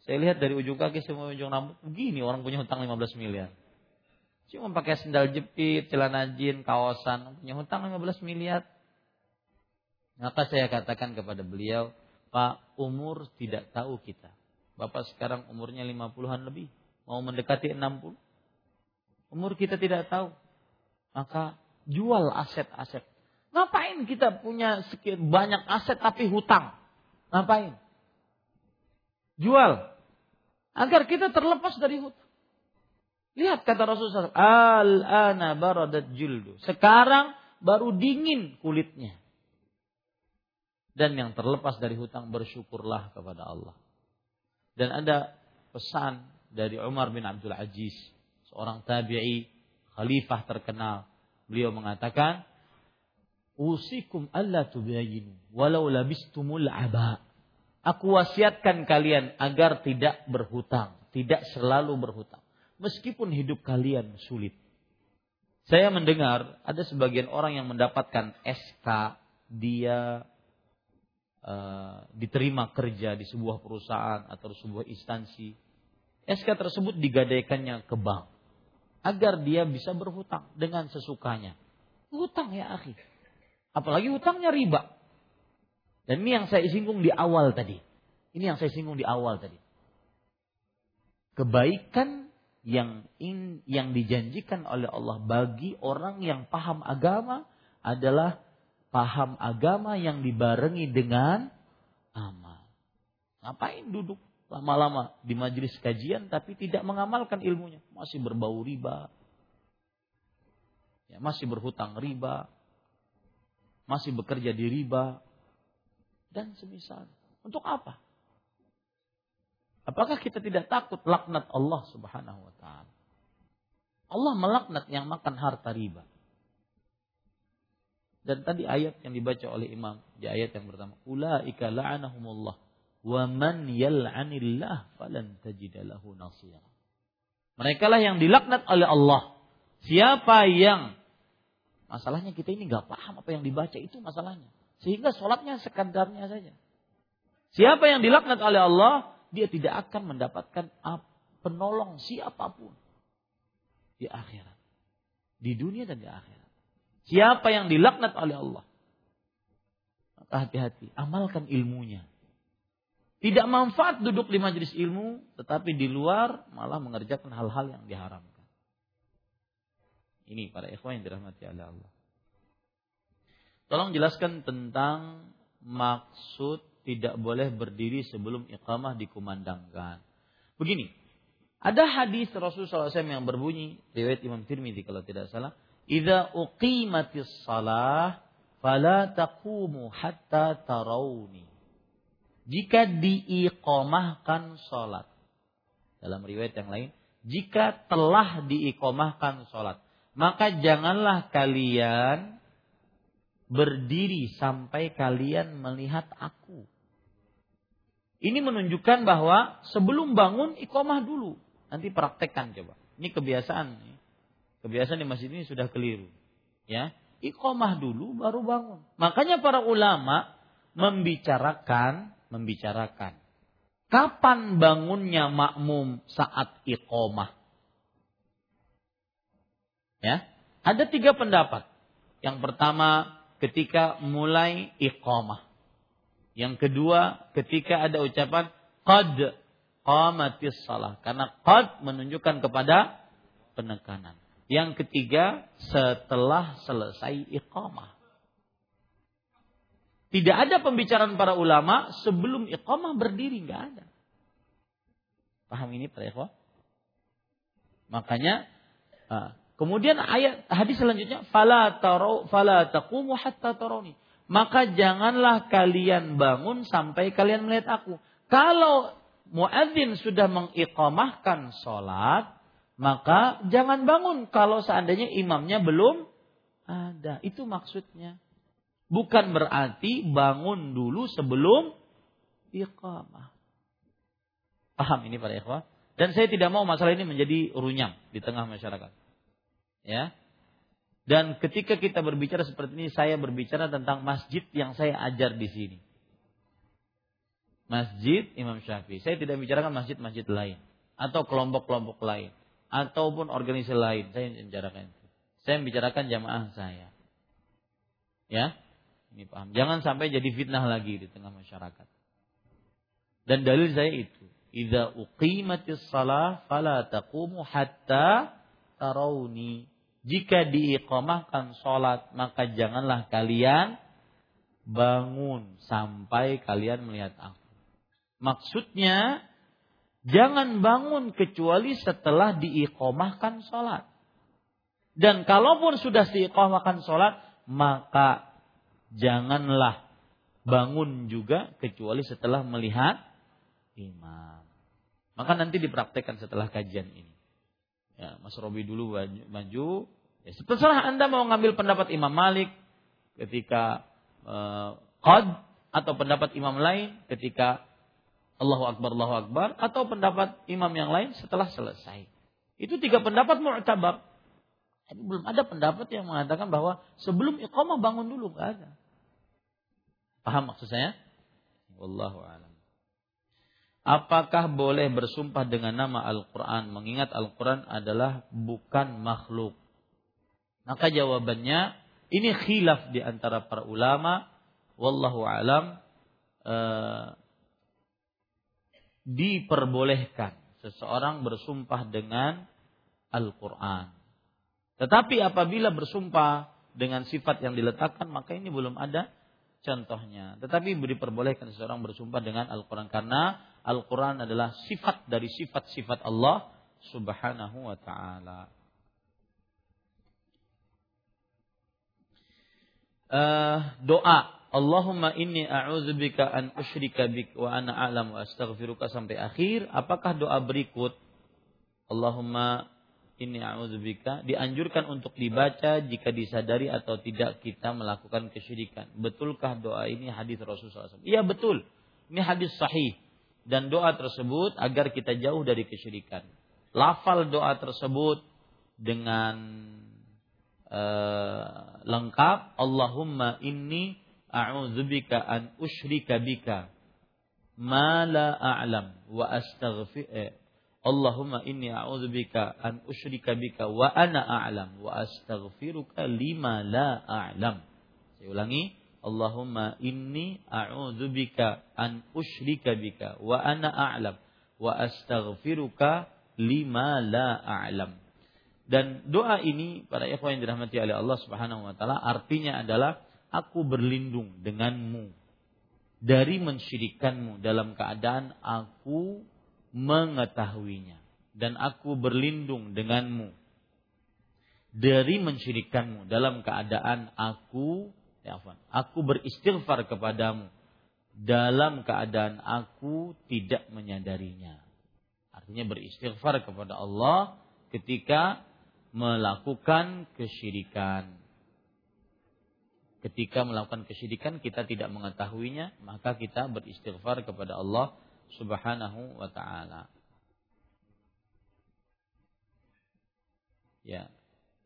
Saya lihat dari ujung kaki semua ujung rambut, begini orang punya hutang 15 miliar. Cuma pakai sendal jepit, celana jin, kaosan, punya hutang 15 miliar. Maka saya katakan kepada beliau, Pak, umur tidak tahu kita. Bapak sekarang umurnya 50-an lebih, mau mendekati 60. Umur kita tidak tahu. Maka jual aset-aset. Ngapain kita punya sekian banyak aset tapi hutang? Ngapain? Jual agar kita terlepas dari hutang. Lihat kata Rasulullah Al-ana baradat jildu. Sekarang baru dingin kulitnya. Dan yang terlepas dari hutang bersyukurlah kepada Allah. Dan ada pesan dari Umar bin Abdul Aziz. Seorang tabi'i, khalifah terkenal. Beliau mengatakan, Usikum alla tubayinu walau labistumul aba. Aku wasiatkan kalian agar tidak berhutang, tidak selalu berhutang, meskipun hidup kalian sulit. Saya mendengar ada sebagian orang yang mendapatkan SK dia uh, diterima kerja di sebuah perusahaan atau sebuah instansi. SK tersebut digadaikannya ke bank agar dia bisa berhutang dengan sesukanya. Hutang ya akhi. Apalagi hutangnya riba. Dan ini yang saya singgung di awal tadi. Ini yang saya singgung di awal tadi. Kebaikan yang in, yang dijanjikan oleh Allah bagi orang yang paham agama adalah paham agama yang dibarengi dengan amal. Ngapain duduk lama-lama di majelis kajian tapi tidak mengamalkan ilmunya, masih berbau riba. Ya, masih berhutang riba, masih bekerja di riba, dan semisal. Untuk apa? Apakah kita tidak takut laknat Allah Subhanahu wa taala? Allah melaknat yang makan harta riba. Dan tadi ayat yang dibaca oleh imam di ayat yang pertama, ulaika la'anahumullah wa man yal'anillah falan tajidalahu nasira. Mereka lah yang dilaknat oleh Allah. Siapa yang masalahnya kita ini nggak paham apa yang dibaca itu masalahnya. Sehingga sholatnya sekedarnya saja. Siapa yang dilaknat oleh Allah, dia tidak akan mendapatkan penolong siapa pun di akhirat. Di dunia dan di akhirat. Siapa yang dilaknat oleh Allah, hati-hati, amalkan ilmunya. Tidak manfaat duduk di majelis ilmu, tetapi di luar malah mengerjakan hal-hal yang diharamkan. Ini para ikhwan yang dirahmati oleh Allah. Tolong jelaskan tentang maksud tidak boleh berdiri sebelum iqamah dikumandangkan. Begini, ada hadis Rasulullah SAW yang berbunyi, riwayat Imam Tirmidzi kalau tidak salah, "Idza uqimatis salah fala taqumu hatta tarawni." Jika diiqamahkan salat. Dalam riwayat yang lain, jika telah diiqamahkan salat, maka janganlah kalian berdiri sampai kalian melihat aku. Ini menunjukkan bahwa sebelum bangun ikomah dulu. Nanti praktekkan coba. Ini kebiasaan. Kebiasaan di masjid ini sudah keliru. Ya, ikomah dulu baru bangun. Makanya para ulama membicarakan, membicarakan kapan bangunnya makmum saat ikomah. Ya, ada tiga pendapat. Yang pertama ketika mulai iqamah. Yang kedua, ketika ada ucapan qad qamatis salah. Karena qad menunjukkan kepada penekanan. Yang ketiga, setelah selesai iqamah. Tidak ada pembicaraan para ulama sebelum iqamah berdiri, nggak ada. Paham ini para ikhwah? Makanya ah, kemudian ayat hadis selanjutnya fala tarau fala taqumu hatta tarawni. Maka janganlah kalian bangun sampai kalian melihat aku. Kalau muadzin sudah mengiqamahkan salat, maka jangan bangun kalau seandainya imamnya belum ada. Itu maksudnya. Bukan berarti bangun dulu sebelum iqamah. Paham ini para ikhwah? Dan saya tidak mau masalah ini menjadi runyam di tengah masyarakat. Ya. Dan ketika kita berbicara seperti ini, saya berbicara tentang masjid yang saya ajar di sini. Masjid Imam Syafi'i. Saya tidak bicarakan masjid-masjid lain atau kelompok-kelompok lain ataupun organisasi lain. Saya bicarakan itu. Saya bicarakan jamaah saya. Ya, ini paham. Jangan sampai jadi fitnah lagi di tengah masyarakat. Dan dalil saya itu, idza uqimatis salah fala taqumu hatta tarawni. Jika diiqamahkan salat, maka janganlah kalian bangun sampai kalian melihat aku. Maksudnya jangan bangun kecuali setelah diiqamahkan salat. Dan kalaupun sudah diiqamahkan salat, maka janganlah bangun juga kecuali setelah melihat imam. Maka nanti dipraktekkan setelah kajian ini. Ya, Mas Robi dulu maju. Ya, setelah Anda mau ngambil pendapat Imam Malik ketika uh, qad atau pendapat imam lain ketika Allahu Akbar, Allahu Akbar atau pendapat imam yang lain setelah selesai. Itu tiga pendapat mu'tabar. Tapi belum ada pendapat yang mengatakan bahwa sebelum iqamah bangun dulu, enggak ada. Paham maksud saya? Wallahu a'lam. Apakah boleh bersumpah dengan nama Al-Quran? Mengingat Al-Quran adalah bukan makhluk. Maka jawabannya, ini khilaf di antara para ulama. Wallahu alam. Eh, diperbolehkan seseorang bersumpah dengan Al-Quran. Tetapi apabila bersumpah dengan sifat yang diletakkan, maka ini belum ada contohnya. Tetapi diperbolehkan seseorang bersumpah dengan Al-Quran karena Al-Quran adalah sifat dari sifat-sifat Allah subhanahu wa ta'ala. Uh, doa Allahumma inni a'udzubika an usyrika bik wa ana a'lam wa astaghfiruka sampai akhir. Apakah doa berikut Allahumma inni a'udzubika dianjurkan untuk dibaca jika disadari atau tidak kita melakukan kesyirikan. Betulkah doa ini hadis Rasulullah SAW? Iya betul. Ini hadis sahih dan doa tersebut agar kita jauh dari kesyirikan. Lafal doa tersebut dengan uh, lengkap Allahumma inni a'udzubika an usyrika bika ma la a'lam wa astaghfir eh, Allahumma inni a'udzubika an usyrika bika wa ana a'lam wa astaghfiruka lima la a'lam. Saya ulangi, Allahumma inni a'udzubika an usyrika bika wa ana a'lam wa astaghfiruka lima la a'lam. Dan doa ini para ikhwan yang dirahmati oleh Allah Subhanahu wa taala artinya adalah aku berlindung denganmu dari mensyirikanmu dalam keadaan aku mengetahuinya dan aku berlindung denganmu dari mensyirikanmu dalam keadaan aku ya aku beristighfar kepadamu dalam keadaan aku tidak menyadarinya. Artinya beristighfar kepada Allah ketika melakukan kesyirikan ketika melakukan kesyirikan kita tidak mengetahuinya maka kita beristighfar kepada Allah Subhanahu wa taala. Ya.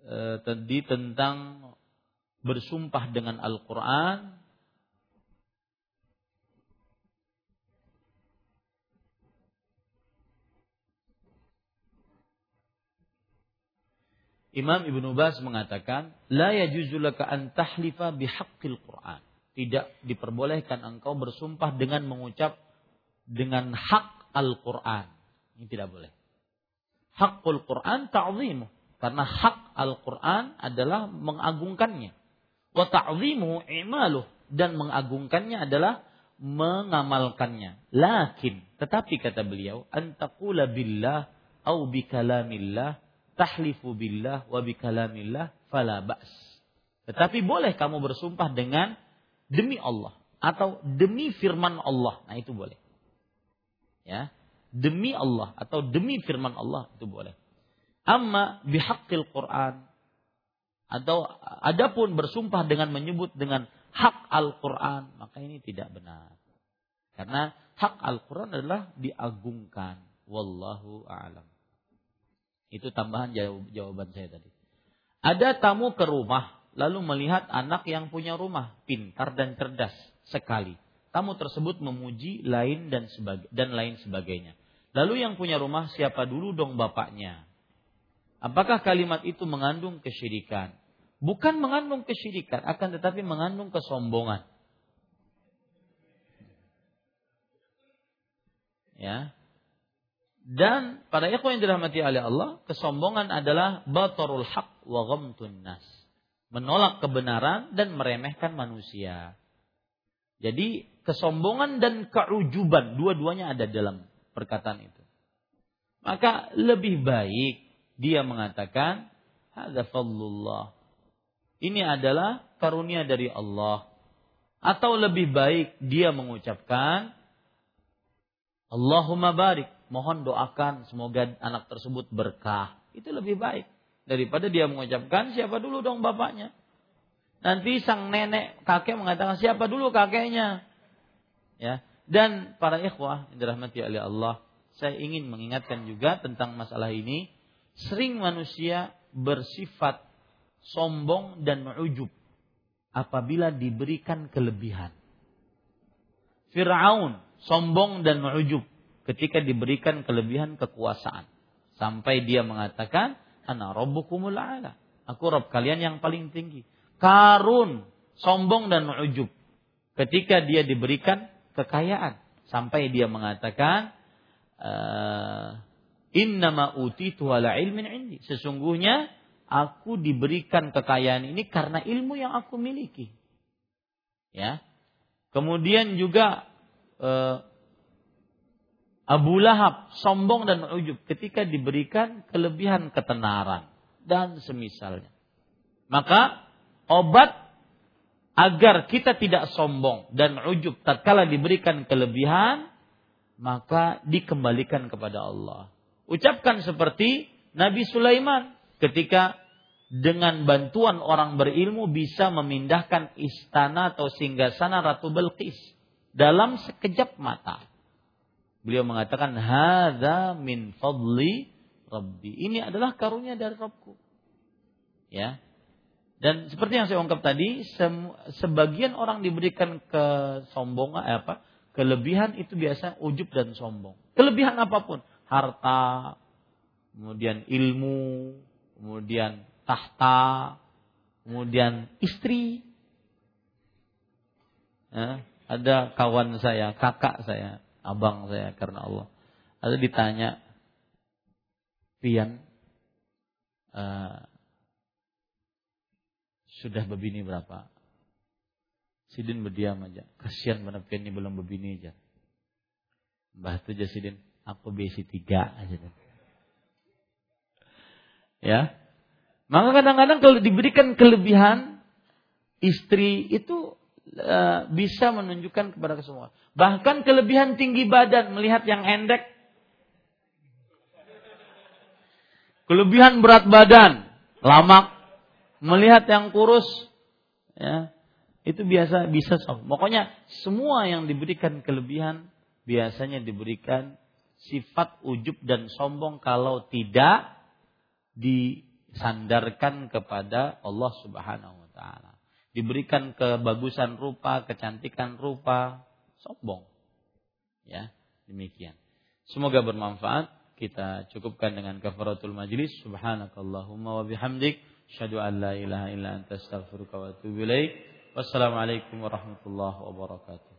E, tadi tentang bersumpah dengan Al-Qur'an Imam Ibnu Bas mengatakan, la yajuzu laka an tahlifa bihaqqil Qur'an. Tidak diperbolehkan engkau bersumpah dengan mengucap dengan hak Al-Quran. Ini tidak boleh. Hakul Quran ta'zimu. Karena hak Al-Quran adalah mengagungkannya. Wa ta'zimu imaluh. Dan mengagungkannya adalah mengamalkannya. Lakin, tetapi kata beliau, antakula billah au bikalamillah tahlifu billah wa bikalamillah fala ba's. Tetapi boleh kamu bersumpah dengan demi Allah atau demi firman Allah. Nah, itu boleh. Ya, demi Allah atau demi firman Allah itu boleh. Amma bihaqqil Quran atau adapun bersumpah dengan menyebut dengan hak Al-Quran maka ini tidak benar. Karena hak Al-Quran adalah diagungkan. Wallahu a'lam. Itu tambahan jawaban saya tadi. Ada tamu ke rumah lalu melihat anak yang punya rumah pintar dan cerdas sekali. Tamu tersebut memuji lain dan sebagai dan lain sebagainya. Lalu yang punya rumah siapa dulu dong bapaknya? Apakah kalimat itu mengandung kesyirikan? Bukan mengandung kesyirikan, akan tetapi mengandung kesombongan. Ya. Dan pada ikhwan yang dirahmati oleh Allah, kesombongan adalah batarul haq wa ghamtun nas. Menolak kebenaran dan meremehkan manusia. Jadi kesombongan dan keujuban dua-duanya ada dalam perkataan itu. Maka lebih baik dia mengatakan hadza fadlullah. Ini adalah karunia dari Allah. Atau lebih baik dia mengucapkan Allahumma barik, mohon doakan semoga anak tersebut berkah. Itu lebih baik daripada dia mengucapkan siapa dulu dong bapaknya. Nanti sang nenek kakek mengatakan siapa dulu kakeknya. Ya. Dan para ikhwah yang dirahmati oleh Allah, saya ingin mengingatkan juga tentang masalah ini Sering manusia bersifat sombong dan ma'ujub apabila diberikan kelebihan. Fir'aun sombong dan ma'ujub ketika diberikan kelebihan kekuasaan. Sampai dia mengatakan, Ana rabbukumul a'la. Aku Rob kalian yang paling tinggi. Karun sombong dan ma'ujub ketika dia diberikan kekayaan. Sampai dia mengatakan, uh, Innama utitu ala ilmin indi. Sesungguhnya aku diberikan kekayaan ini karena ilmu yang aku miliki. Ya. Kemudian juga eh, Abu Lahab sombong dan ujub ketika diberikan kelebihan ketenaran dan semisalnya. Maka obat agar kita tidak sombong dan ujub tatkala diberikan kelebihan maka dikembalikan kepada Allah. Ucapkan seperti Nabi Sulaiman ketika dengan bantuan orang berilmu bisa memindahkan istana atau singgasana Ratu Belqis dalam sekejap mata. Beliau mengatakan, "Hadza min fadli Rabbi." Ini adalah karunia dari Rabbku. Ya. Dan seperti yang saya ungkap tadi, sebagian orang diberikan kesombongan eh, apa? Kelebihan itu biasa ujub dan sombong. Kelebihan apa pun, harta, kemudian ilmu, kemudian tahta, kemudian istri. Ya, ada kawan saya, kakak saya, abang saya karena Allah. Ada ditanya, Pian, uh, sudah begini berapa? Sidin berdiam aja. Kasihan mana Pian ini belum begini aja. Mbah itu aja Sidin Aku besi tiga aja. Ya. Maka kadang-kadang kalau diberikan kelebihan istri itu e, bisa menunjukkan kepada semua. Bahkan kelebihan tinggi badan melihat yang endek. Kelebihan berat badan, lamak melihat yang kurus ya. Itu biasa bisa sombong. Pokoknya semua yang diberikan kelebihan biasanya diberikan sifat ujub dan sombong kalau tidak disandarkan kepada Allah Subhanahu wa taala. Diberikan kebagusan rupa, kecantikan rupa, sombong. Ya, demikian. Semoga bermanfaat. Kita cukupkan dengan kafaratul majlis. Subhanakallahumma wa bihamdik, syadu an la ilaha illa anta astaghfiruka wa atubu ilaik. Wassalamualaikum warahmatullahi wabarakatuh.